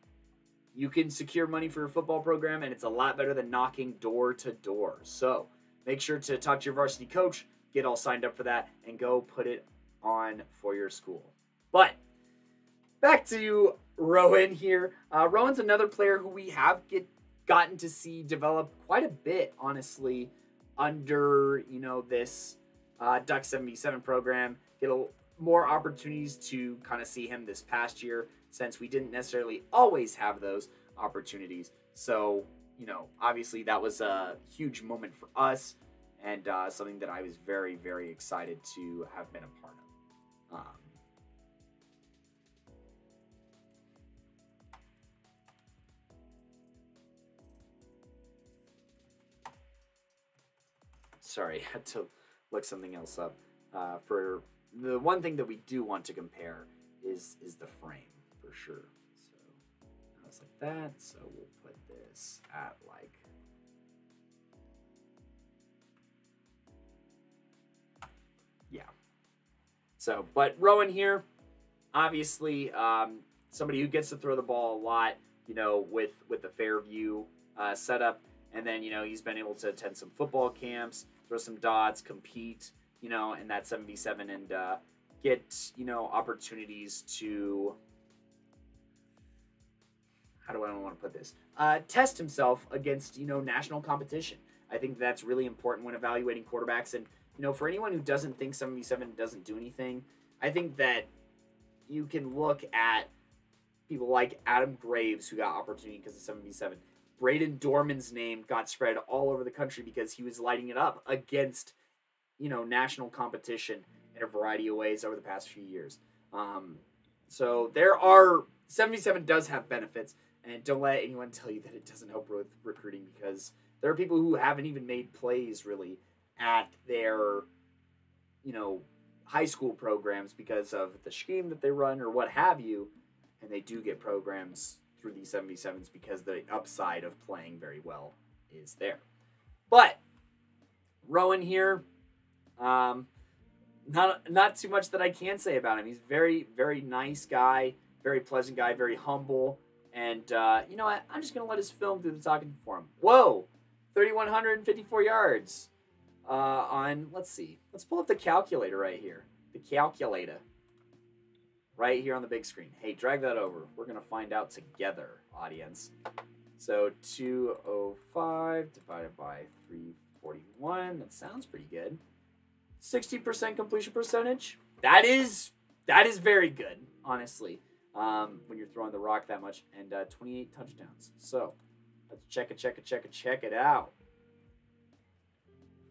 you can secure money for your football program, and it's a lot better than knocking door to door. So make sure to talk to your varsity coach, get all signed up for that, and go put it on for your school. But back to Rowan here. Uh, Rowan's another player who we have get gotten to see develop quite a bit, honestly, under you know this uh, Duck 77 program. Get a more opportunities to kind of see him this past year since we didn't necessarily always have those opportunities. So, you know, obviously that was a huge moment for us and uh, something that I was very, very excited to have been a part of. Um, sorry, I had to look something else up uh, for the one thing that we do want to compare is is the frame for sure. So was like that. So we'll put this at like yeah. So, but Rowan here, obviously, um, somebody who gets to throw the ball a lot. You know, with with the Fairview uh, setup, and then you know he's been able to attend some football camps, throw some dots, compete you know, in that 7v7 and uh, get, you know, opportunities to. How do I want to put this? Uh, test himself against, you know, national competition. I think that's really important when evaluating quarterbacks. And, you know, for anyone who doesn't think 7v7 doesn't do anything, I think that you can look at people like Adam Graves, who got opportunity because of 7v7. Braden Dorman's name got spread all over the country because he was lighting it up against you know national competition in a variety of ways over the past few years. Um, so there are 77 does have benefits, and don't let anyone tell you that it doesn't help with recruiting because there are people who haven't even made plays really at their you know high school programs because of the scheme that they run or what have you, and they do get programs through these 77s because the upside of playing very well is there. But Rowan here, um, not not too much that I can say about him. He's very very nice guy, very pleasant guy, very humble, and uh, you know what? I'm just gonna let his film do the talking for him. Whoa, 3,154 yards. Uh, on let's see, let's pull up the calculator right here. The calculator. Right here on the big screen. Hey, drag that over. We're gonna find out together, audience. So 205 divided by 341. That sounds pretty good. 60% completion percentage. That is that is very good, honestly. Um, when you're throwing the rock that much, and uh, 28 touchdowns. So let's check it, check it, check it, check it out.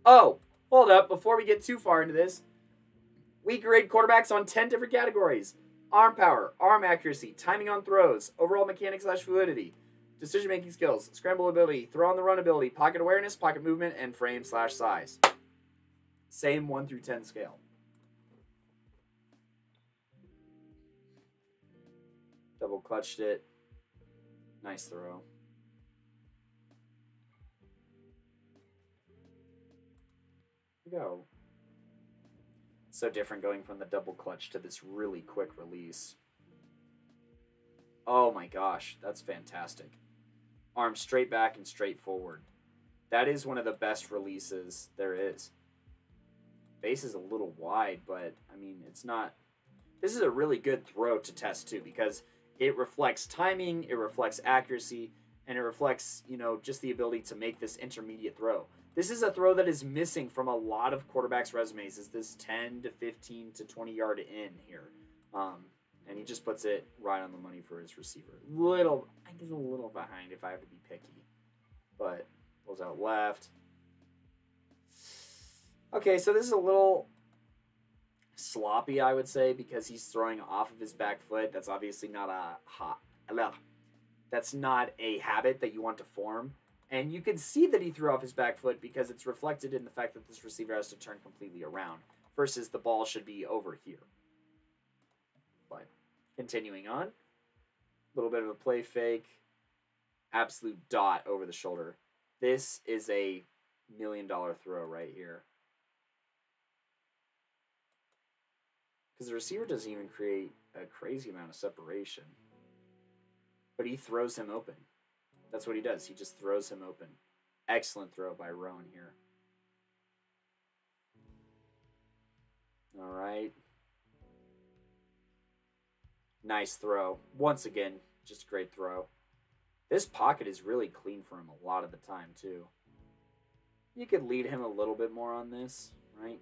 Oh, hold up! Before we get too far into this, we grade quarterbacks on 10 different categories. Arm power, arm accuracy, timing on throws, overall mechanics slash fluidity, decision making skills, scramble ability, throw on the run ability, pocket awareness, pocket movement, and frame slash size. Same 1 through 10 scale. Double clutched it. Nice throw. go. So different going from the double clutch to this really quick release. Oh my gosh, that's fantastic. Arm straight back and straight forward. That is one of the best releases there is. Base is a little wide, but I mean, it's not. This is a really good throw to test too because it reflects timing, it reflects accuracy, and it reflects, you know, just the ability to make this intermediate throw. This is a throw that is missing from a lot of quarterbacks' resumes. Is this 10 to 15 to 20 yard in here? Um, and he just puts it right on the money for his receiver. Little, I guess a little behind if I have to be picky, but pulls out left. Okay, so this is a little sloppy, I would say, because he's throwing off of his back foot. That's obviously not a hot. That's not a habit that you want to form. And you can see that he threw off his back foot because it's reflected in the fact that this receiver has to turn completely around versus the ball should be over here. But continuing on, a little bit of a play fake, absolute dot over the shoulder. This is a million dollar throw right here. Because the receiver doesn't even create a crazy amount of separation. But he throws him open. That's what he does. He just throws him open. Excellent throw by Rowan here. All right. Nice throw. Once again, just a great throw. This pocket is really clean for him a lot of the time, too. You could lead him a little bit more on this, right?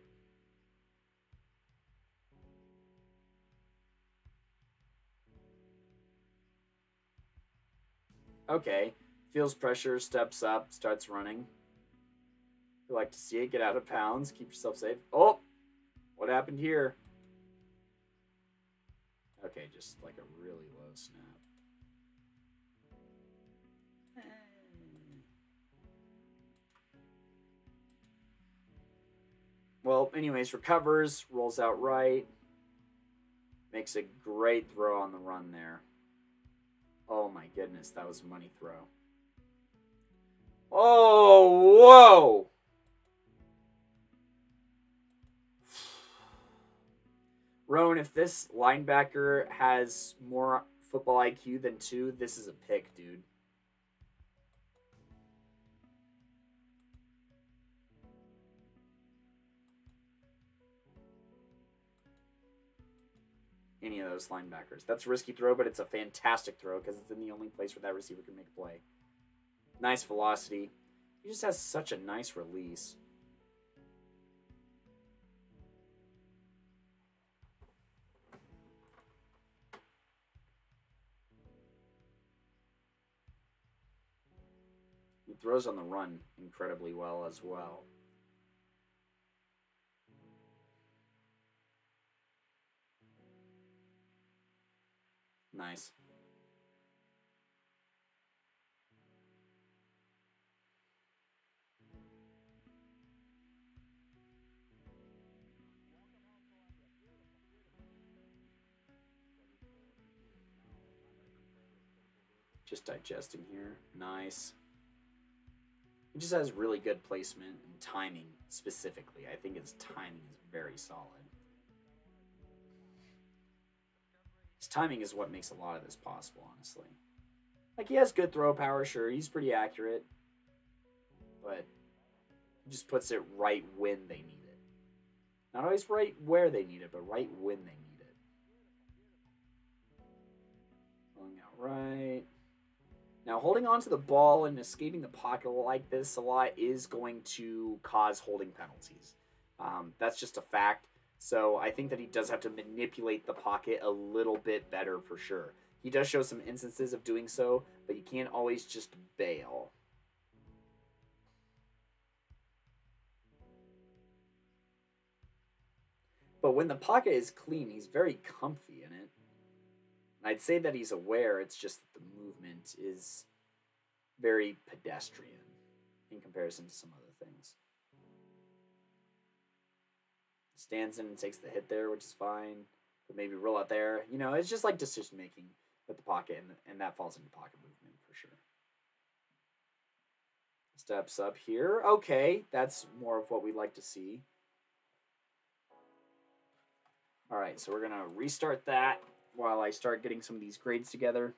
Okay. Feels pressure, steps up, starts running. You like to see it. Get out of pounds. Keep yourself safe. Oh! What happened here? Okay, just like a really low snap. Well, anyways, recovers, rolls out right, makes a great throw on the run there. Oh my goodness, that was a money throw. Oh, whoa! Rowan, if this linebacker has more football IQ than two, this is a pick, dude. any of those linebackers. That's a risky throw, but it's a fantastic throw because it's in the only place where that receiver can make a play. Nice velocity. He just has such a nice release. He throws on the run incredibly well as well. Nice. Digesting here. Nice. He just has really good placement and timing specifically. I think his timing is very solid. His timing is what makes a lot of this possible, honestly. Like, he has good throw power, sure. He's pretty accurate. But he just puts it right when they need it. Not always right where they need it, but right when they need it. Going out right. Now, holding on to the ball and escaping the pocket like this a lot is going to cause holding penalties. Um, that's just a fact. So I think that he does have to manipulate the pocket a little bit better for sure. He does show some instances of doing so, but you can't always just bail. But when the pocket is clean, he's very comfy in it. I'd say that he's aware, it's just that the movement is very pedestrian in comparison to some other things. Stands in and takes the hit there, which is fine. But maybe roll out there. You know, it's just like decision making with the pocket, and, and that falls into pocket movement for sure. Steps up here. Okay, that's more of what we'd like to see. All right, so we're going to restart that while I start getting some of these grades together.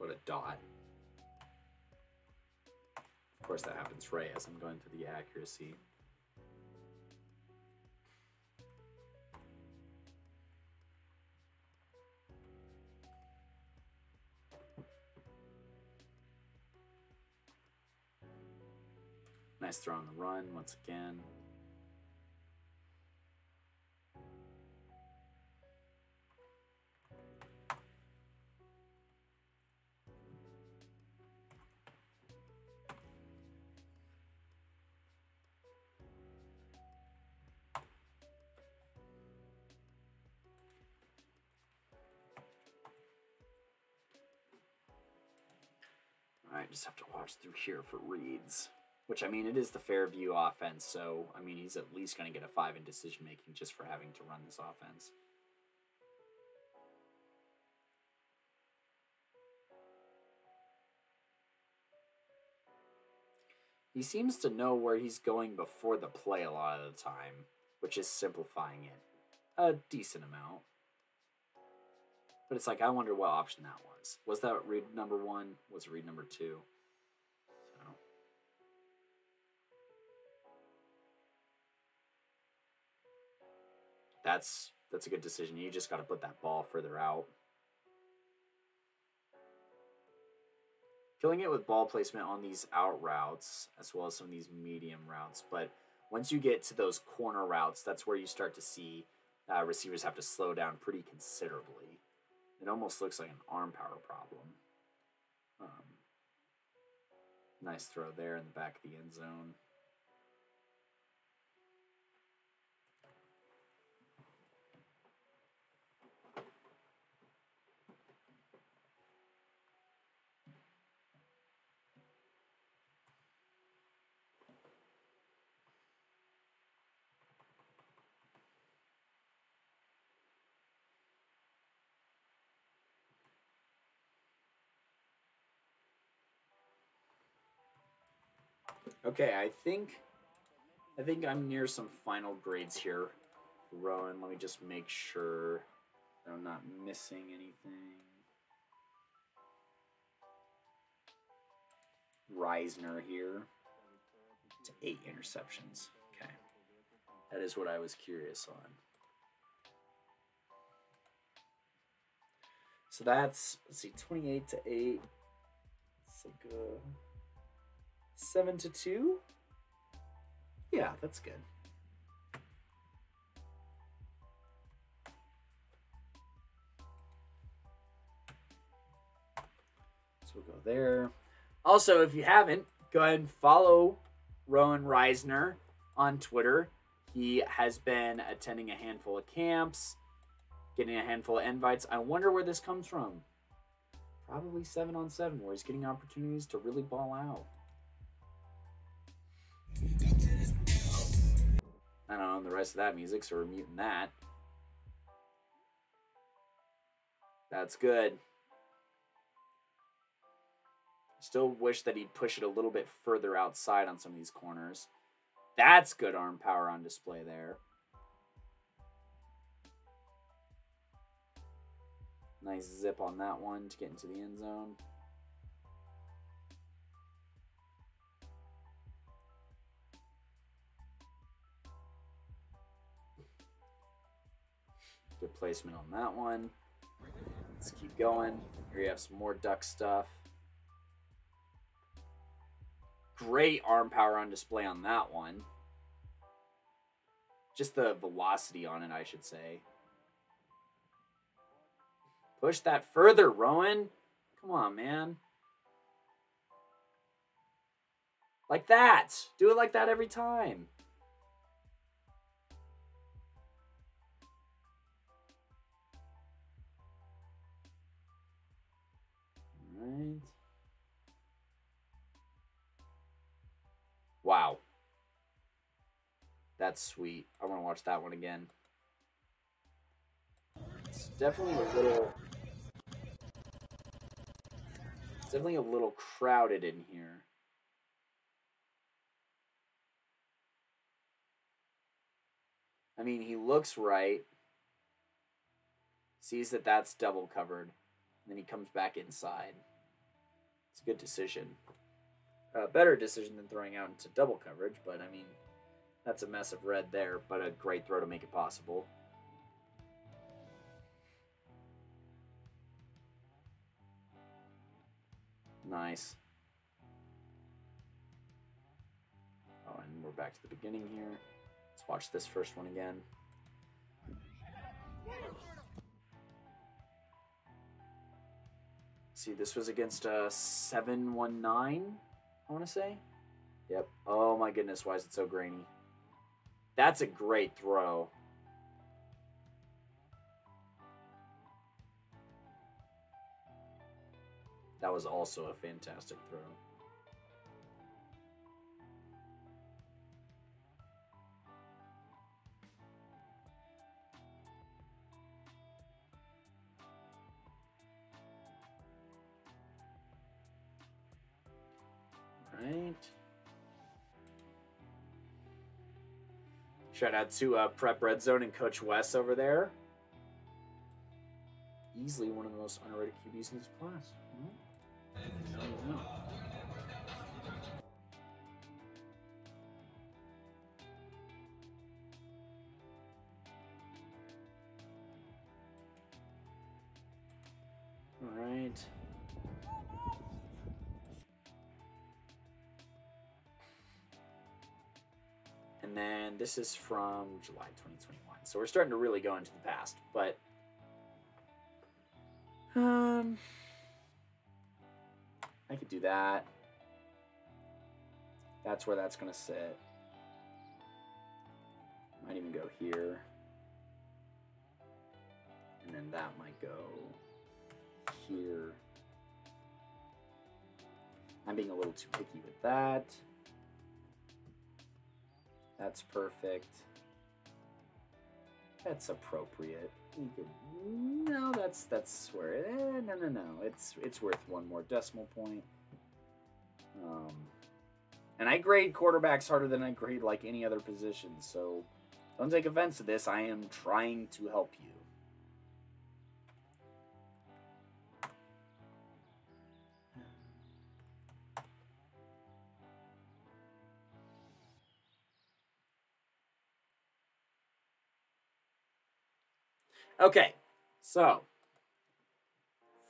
What a dot. Of course, that happens right as I'm going to the accuracy. Nice throw on the run once again. Just have to watch through here for reads. Which, I mean, it is the Fairview offense, so, I mean, he's at least going to get a 5 in decision making just for having to run this offense. He seems to know where he's going before the play a lot of the time, which is simplifying it a decent amount. But it's like, I wonder what option that was. Was that read number one? Was it read number two? So. That's that's a good decision. You just got to put that ball further out. Killing it with ball placement on these out routes, as well as some of these medium routes. But once you get to those corner routes, that's where you start to see uh, receivers have to slow down pretty considerably. It almost looks like an arm power problem. Um, nice throw there in the back of the end zone. Okay, I think I think I'm near some final grades here. Rowan, let me just make sure that I'm not missing anything. Reisner here to eight interceptions. Okay. That is what I was curious on. So that's let's see, 28 to 8. It's like uh Seven to two? Yeah, that's good. So we'll go there. Also, if you haven't, go ahead and follow Rowan Reisner on Twitter. He has been attending a handful of camps, getting a handful of invites. I wonder where this comes from. Probably seven on seven, where he's getting opportunities to really ball out. I don't know the rest of that music, so we're muting that. That's good. Still wish that he'd push it a little bit further outside on some of these corners. That's good arm power on display there. Nice zip on that one to get into the end zone. Good placement on that one. Let's keep going. Here we have some more duck stuff. Great arm power on display on that one. Just the velocity on it, I should say. Push that further, Rowan. Come on, man. Like that. Do it like that every time. Right. Wow. That's sweet. I want to watch that one again. It's definitely a little... It's definitely a little crowded in here. I mean, he looks right. Sees that that's double covered. and Then he comes back inside. It's a good decision. A better decision than throwing out into double coverage, but I mean, that's a mess of red there, but a great throw to make it possible. Nice. Oh, and we're back to the beginning here. Let's watch this first one again. See, this was against a uh, 719, I want to say. Yep. Oh my goodness, why is it so grainy? That's a great throw. That was also a fantastic throw. Right. Shout out to uh, Prep Red Zone and Coach Wes over there. Easily one of the most underrated QBs in this class. This is from July 2021. So we're starting to really go into the past, but um I could do that. That's where that's going to sit. Might even go here. And then that might go here. I'm being a little too picky with that. That's perfect. That's appropriate. You could no, that's that's where eh, no no no. It's it's worth one more decimal point. Um, and I grade quarterbacks harder than I grade like any other position. So don't take offense to this. I am trying to help you. Okay, so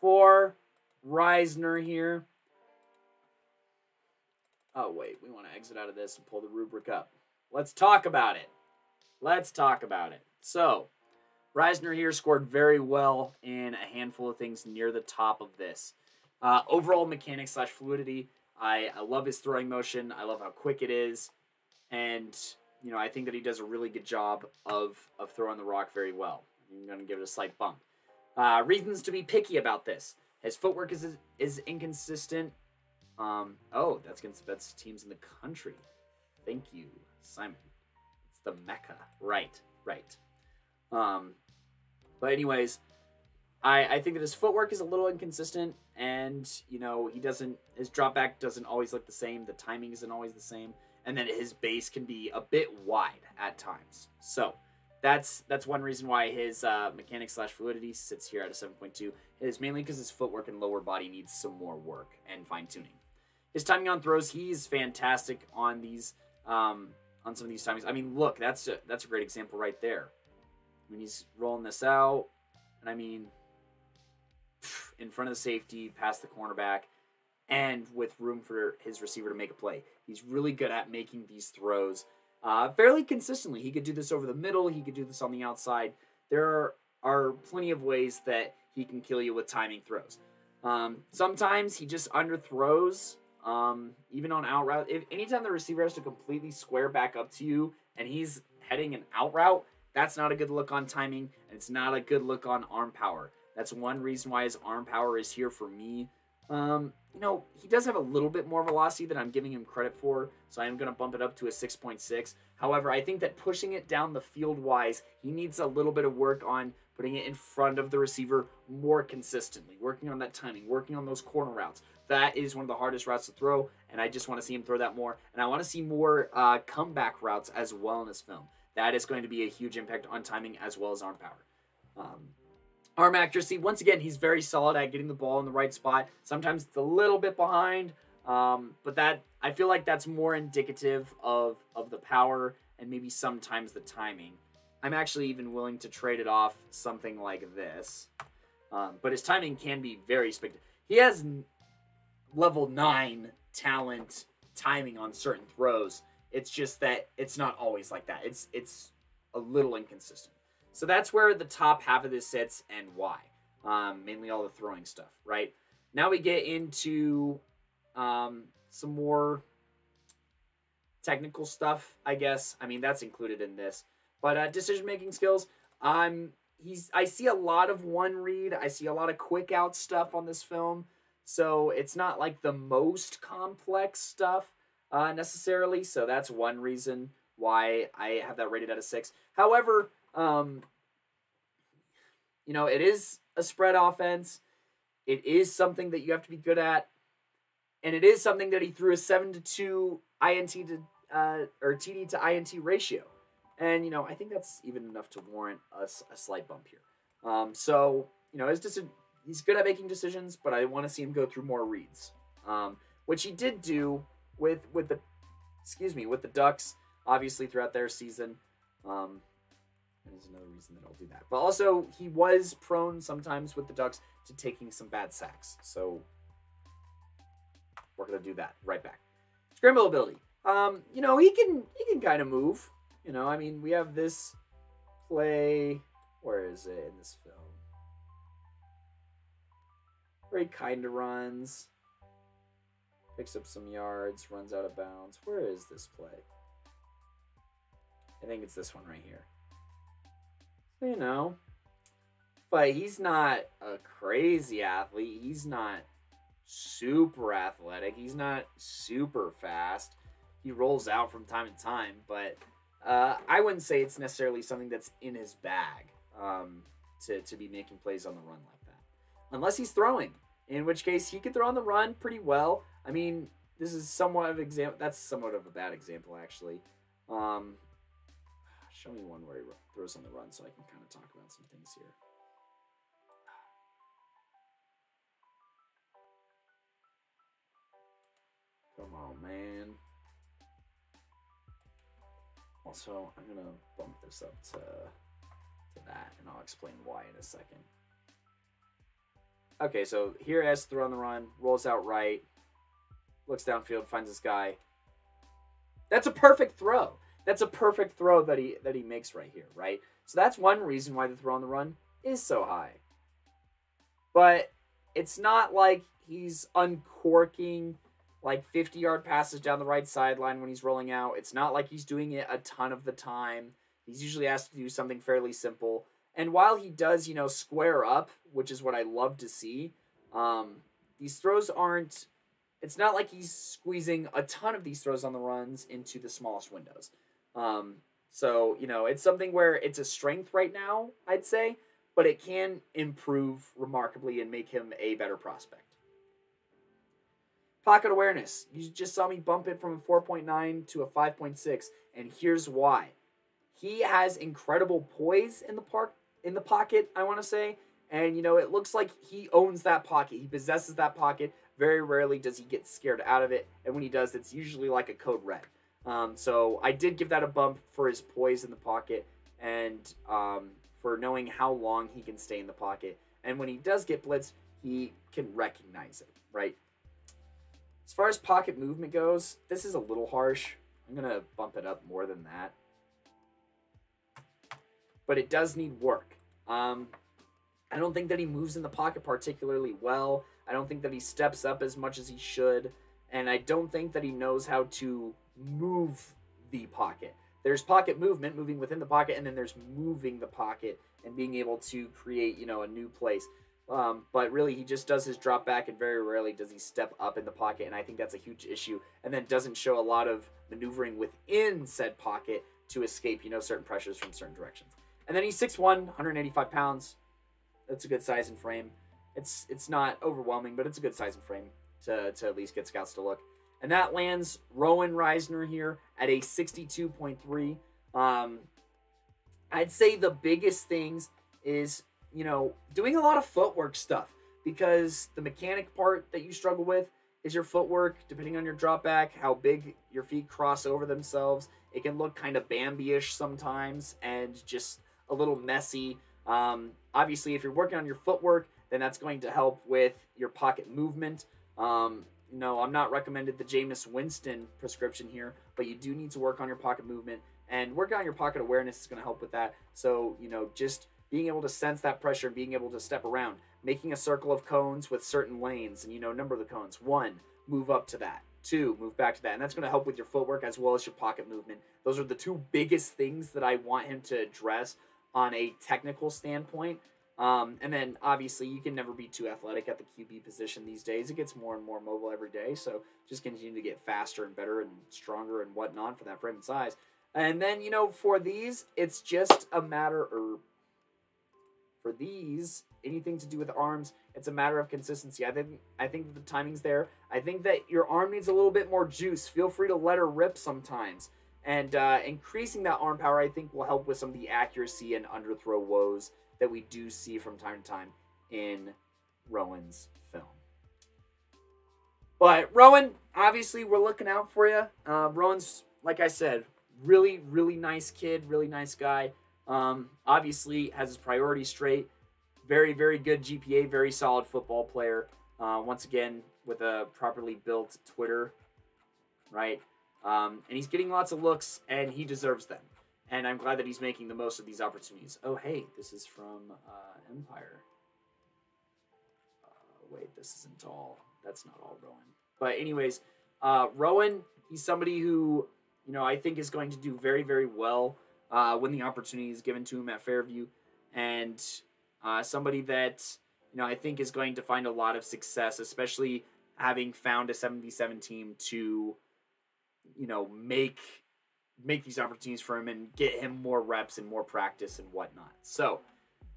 for Reisner here. Oh, wait, we want to exit out of this and pull the rubric up. Let's talk about it. Let's talk about it. So, Reisner here scored very well in a handful of things near the top of this. Uh, overall mechanics slash fluidity, I, I love his throwing motion. I love how quick it is. And, you know, I think that he does a really good job of, of throwing the rock very well. I'm going to give it a slight bump. Uh, reasons to be picky about this. His footwork is is inconsistent. Um, oh, that's against the best teams in the country. Thank you, Simon. It's the Mecca. Right, right. Um, but anyways, I, I think that his footwork is a little inconsistent, and you know he doesn't his drop back doesn't always look the same. The timing isn't always the same, and then his base can be a bit wide at times. So that's that's one reason why his uh, mechanics slash fluidity sits here at a 7.2. It is mainly because his footwork and lower body needs some more work and fine tuning. His timing on throws, he's fantastic on these um, on some of these timings. I mean, look, that's a, that's a great example right there. When he's rolling this out, and I mean, in front of the safety, past the cornerback, and with room for his receiver to make a play. He's really good at making these throws uh, fairly consistently. He could do this over the middle, he could do this on the outside. There are, are plenty of ways that he can kill you with timing throws. Um, sometimes he just underthrows, um, even on out route. If anytime the receiver has to completely square back up to you and he's heading an out route, that's not a good look on timing, and it's not a good look on arm power. That's one reason why his arm power is here for me. Um, you know, he does have a little bit more velocity than I'm giving him credit for, so I am going to bump it up to a 6.6. However, I think that pushing it down the field wise, he needs a little bit of work on putting it in front of the receiver more consistently, working on that timing, working on those corner routes. That is one of the hardest routes to throw, and I just want to see him throw that more. And I want to see more uh, comeback routes as well in his film. That is going to be a huge impact on timing as well as arm power. Um, Arm accuracy, once again, he's very solid at getting the ball in the right spot. Sometimes it's a little bit behind, um, but that I feel like that's more indicative of of the power and maybe sometimes the timing. I'm actually even willing to trade it off something like this, um, but his timing can be very spectacular. He has level nine talent timing on certain throws. It's just that it's not always like that. It's it's a little inconsistent. So that's where the top half of this sits and why. Um, mainly all the throwing stuff, right? Now we get into um, some more technical stuff, I guess. I mean, that's included in this. But uh, decision making skills, um, he's I see a lot of one read. I see a lot of quick out stuff on this film. So it's not like the most complex stuff uh, necessarily. So that's one reason why I have that rated at a six. However, um, you know, it is a spread offense. It is something that you have to be good at, and it is something that he threw a seven to two INT to uh, or TD to INT ratio, and you know I think that's even enough to warrant a, a slight bump here. Um, so you know, his deci- he's good at making decisions, but I want to see him go through more reads, um, which he did do with with the excuse me with the Ducks, obviously throughout their season. Um, is another reason that I'll do that. But also, he was prone sometimes with the Ducks to taking some bad sacks. So we're gonna do that right back. Scramble ability. Um, you know, he can he can kind of move. You know, I mean, we have this play. Where is it in this film? Where he kind of runs, picks up some yards, runs out of bounds. Where is this play? I think it's this one right here you know. But he's not a crazy athlete. He's not super athletic. He's not super fast. He rolls out from time to time, but uh, I wouldn't say it's necessarily something that's in his bag um, to, to be making plays on the run like that. Unless he's throwing, in which case he could throw on the run pretty well. I mean, this is somewhat of example. That's somewhat of a bad example, actually. Um, Show me one where he throws on the run so I can kind of talk about some things here. Come on, man. Also, I'm gonna bump this up to to that, and I'll explain why in a second. Okay, so here has throw on the run, rolls out right, looks downfield, finds this guy. That's a perfect throw. That's a perfect throw that he that he makes right here, right? So that's one reason why the throw on the run is so high. But it's not like he's uncorking like 50 yard passes down the right sideline when he's rolling out. It's not like he's doing it a ton of the time. He's usually asked to do something fairly simple. And while he does, you know, square up, which is what I love to see, um, these throws aren't. It's not like he's squeezing a ton of these throws on the runs into the smallest windows. Um, so you know, it's something where it's a strength right now, I'd say, but it can improve remarkably and make him a better prospect. Pocket awareness. You just saw me bump it from a 4.9 to a 5.6, and here's why. He has incredible poise in the park in the pocket, I want to say, and you know, it looks like he owns that pocket. He possesses that pocket. Very rarely does he get scared out of it, and when he does, it's usually like a code red. Um, so I did give that a bump for his poise in the pocket and um, for knowing how long he can stay in the pocket. And when he does get blitzed, he can recognize it, right? As far as pocket movement goes, this is a little harsh. I'm going to bump it up more than that. But it does need work. Um, I don't think that he moves in the pocket particularly well. I don't think that he steps up as much as he should. And I don't think that he knows how to move the pocket. There's pocket movement, moving within the pocket, and then there's moving the pocket and being able to create, you know, a new place. Um, but really, he just does his drop back, and very rarely does he step up in the pocket, and I think that's a huge issue. And then doesn't show a lot of maneuvering within said pocket to escape, you know, certain pressures from certain directions. And then he's 6'1", 185 pounds. That's a good size and frame. It's it's not overwhelming, but it's a good size and frame to, to at least get scouts to look. And that lands Rowan Reisner here at a 62.3. Um, I'd say the biggest things is, you know, doing a lot of footwork stuff because the mechanic part that you struggle with is your footwork, depending on your drop back, how big your feet cross over themselves. It can look kind of Bambi ish sometimes and just a little messy. Um, obviously, if you're working on your footwork, then that's going to help with your pocket movement. Um, no, I'm not recommended the Jameis Winston prescription here, but you do need to work on your pocket movement and work on your pocket awareness is going to help with that. So, you know, just being able to sense that pressure and being able to step around, making a circle of cones with certain lanes and, you know, number the cones. One, move up to that. Two, move back to that. And that's going to help with your footwork as well as your pocket movement. Those are the two biggest things that I want him to address on a technical standpoint. Um, and then obviously you can never be too athletic at the QB position these days. It gets more and more mobile every day. So just continue to get faster and better and stronger and whatnot for that frame and size. And then, you know, for these, it's just a matter or for these, anything to do with arms, it's a matter of consistency. I think I think the timing's there. I think that your arm needs a little bit more juice. Feel free to let her rip sometimes. And uh, increasing that arm power, I think, will help with some of the accuracy and underthrow woes that we do see from time to time in Rowan's film. But Rowan, obviously, we're looking out for you. Uh, Rowan's, like I said, really, really nice kid, really nice guy. Um, obviously, has his priorities straight. Very, very good GPA, very solid football player. Uh, once again, with a properly built Twitter, right? Um, and he's getting lots of looks, and he deserves them and I'm glad that he's making the most of these opportunities. Oh, hey, this is from uh, Empire. Uh, wait, this isn't all. That's not all Rowan. But anyways, uh, Rowan, he's somebody who you know I think is going to do very very well uh, when the opportunity is given to him at Fairview, and uh, somebody that you know I think is going to find a lot of success, especially having found a 77 team to you know make make these opportunities for him and get him more reps and more practice and whatnot. So,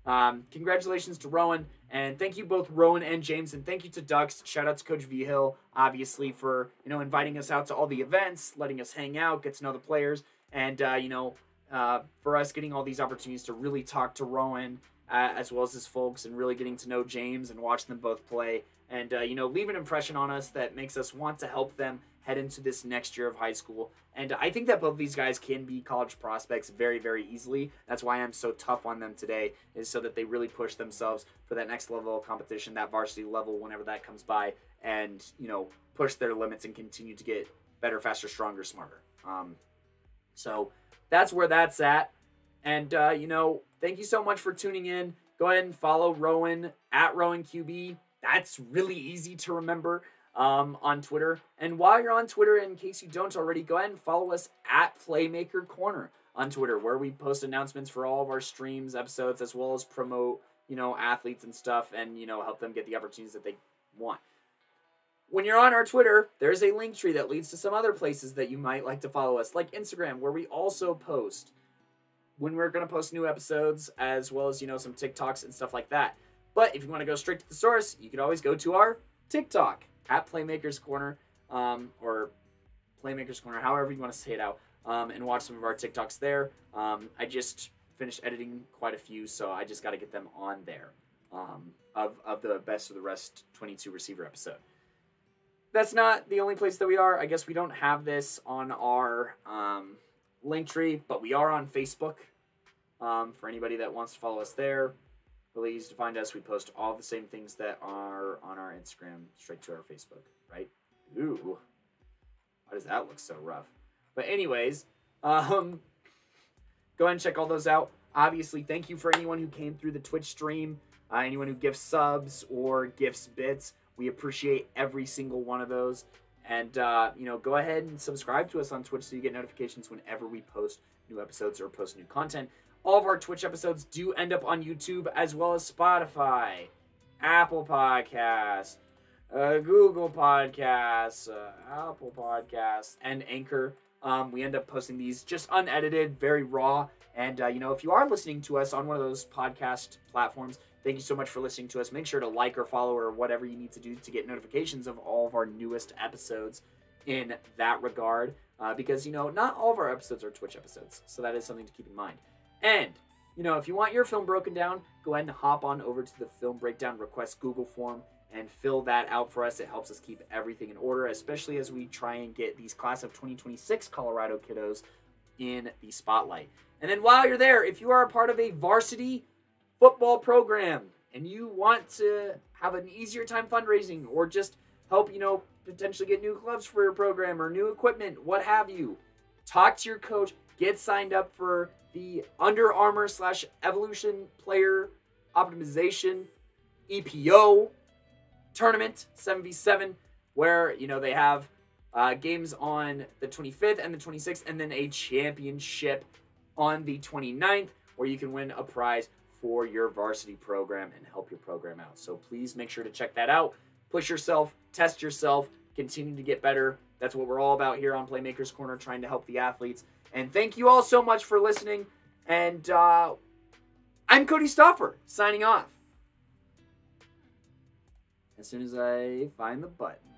um, congratulations to Rowan, and thank you both Rowan and James, and thank you to Ducks. Shout out to Coach V Hill, obviously for you know inviting us out to all the events, letting us hang out, get to know the players, and uh, you know uh, for us getting all these opportunities to really talk to Rowan uh, as well as his folks, and really getting to know James and watch them both play, and uh, you know leave an impression on us that makes us want to help them head into this next year of high school. And I think that both these guys can be college prospects very, very easily. That's why I'm so tough on them today, is so that they really push themselves for that next level of competition, that varsity level, whenever that comes by, and, you know, push their limits and continue to get better, faster, stronger, smarter. Um, so that's where that's at. And, uh, you know, thank you so much for tuning in. Go ahead and follow Rowan at Rowan QB. That's really easy to remember um, on Twitter. And while you're on Twitter, in case you don't already, go ahead and follow us at Playmaker Corner on Twitter, where we post announcements for all of our streams, episodes, as well as promote, you know, athletes and stuff, and you know, help them get the opportunities that they want. When you're on our Twitter, there's a link tree that leads to some other places that you might like to follow us, like Instagram, where we also post when we're going to post new episodes, as well as, you know, some TikToks and stuff like that. But if you want to go straight to the source, you can always go to our TikTok at Playmakers Corner um, or Playmakers Corner, however you want to say it out, um, and watch some of our TikToks there. Um, I just finished editing quite a few, so I just got to get them on there um, of, of the best of the rest 22 receiver episode. That's not the only place that we are. I guess we don't have this on our um, link tree, but we are on Facebook. Um, for anybody that wants to follow us there, please to find us. We post all the same things that are on our Instagram straight to our Facebook, right? Ooh, why does that look so rough? But anyways, um, go ahead and check all those out. Obviously, thank you for anyone who came through the Twitch stream, uh, anyone who gifts subs or gifts bits. We appreciate every single one of those. And, uh, you know, go ahead and subscribe to us on Twitch so you get notifications whenever we post new episodes or post new content. All of our Twitch episodes do end up on YouTube as well as Spotify, Apple Podcasts, uh, Google Podcasts, uh, Apple Podcasts, and Anchor. Um, we end up posting these just unedited, very raw. And, uh, you know, if you are listening to us on one of those podcast platforms, thank you so much for listening to us. Make sure to like or follow or whatever you need to do to get notifications of all of our newest episodes in that regard. Uh, because, you know, not all of our episodes are Twitch episodes. So that is something to keep in mind. And, you know, if you want your film broken down, go ahead and hop on over to the film breakdown request Google form and fill that out for us. It helps us keep everything in order, especially as we try and get these class of 2026 Colorado kiddos in the spotlight. And then while you're there, if you are a part of a varsity football program and you want to have an easier time fundraising or just help, you know, potentially get new gloves for your program or new equipment, what have you, talk to your coach, get signed up for the Under Armour slash Evolution Player Optimization EPO tournament 7v7 where you know they have uh, games on the 25th and the 26th and then a championship on the 29th where you can win a prize for your varsity program and help your program out. So please make sure to check that out. Push yourself test yourself continue to get better. That's what we're all about here on playmakers corner trying to help the athletes and thank you all so much for listening and uh, i'm cody stoffer signing off as soon as I find the button.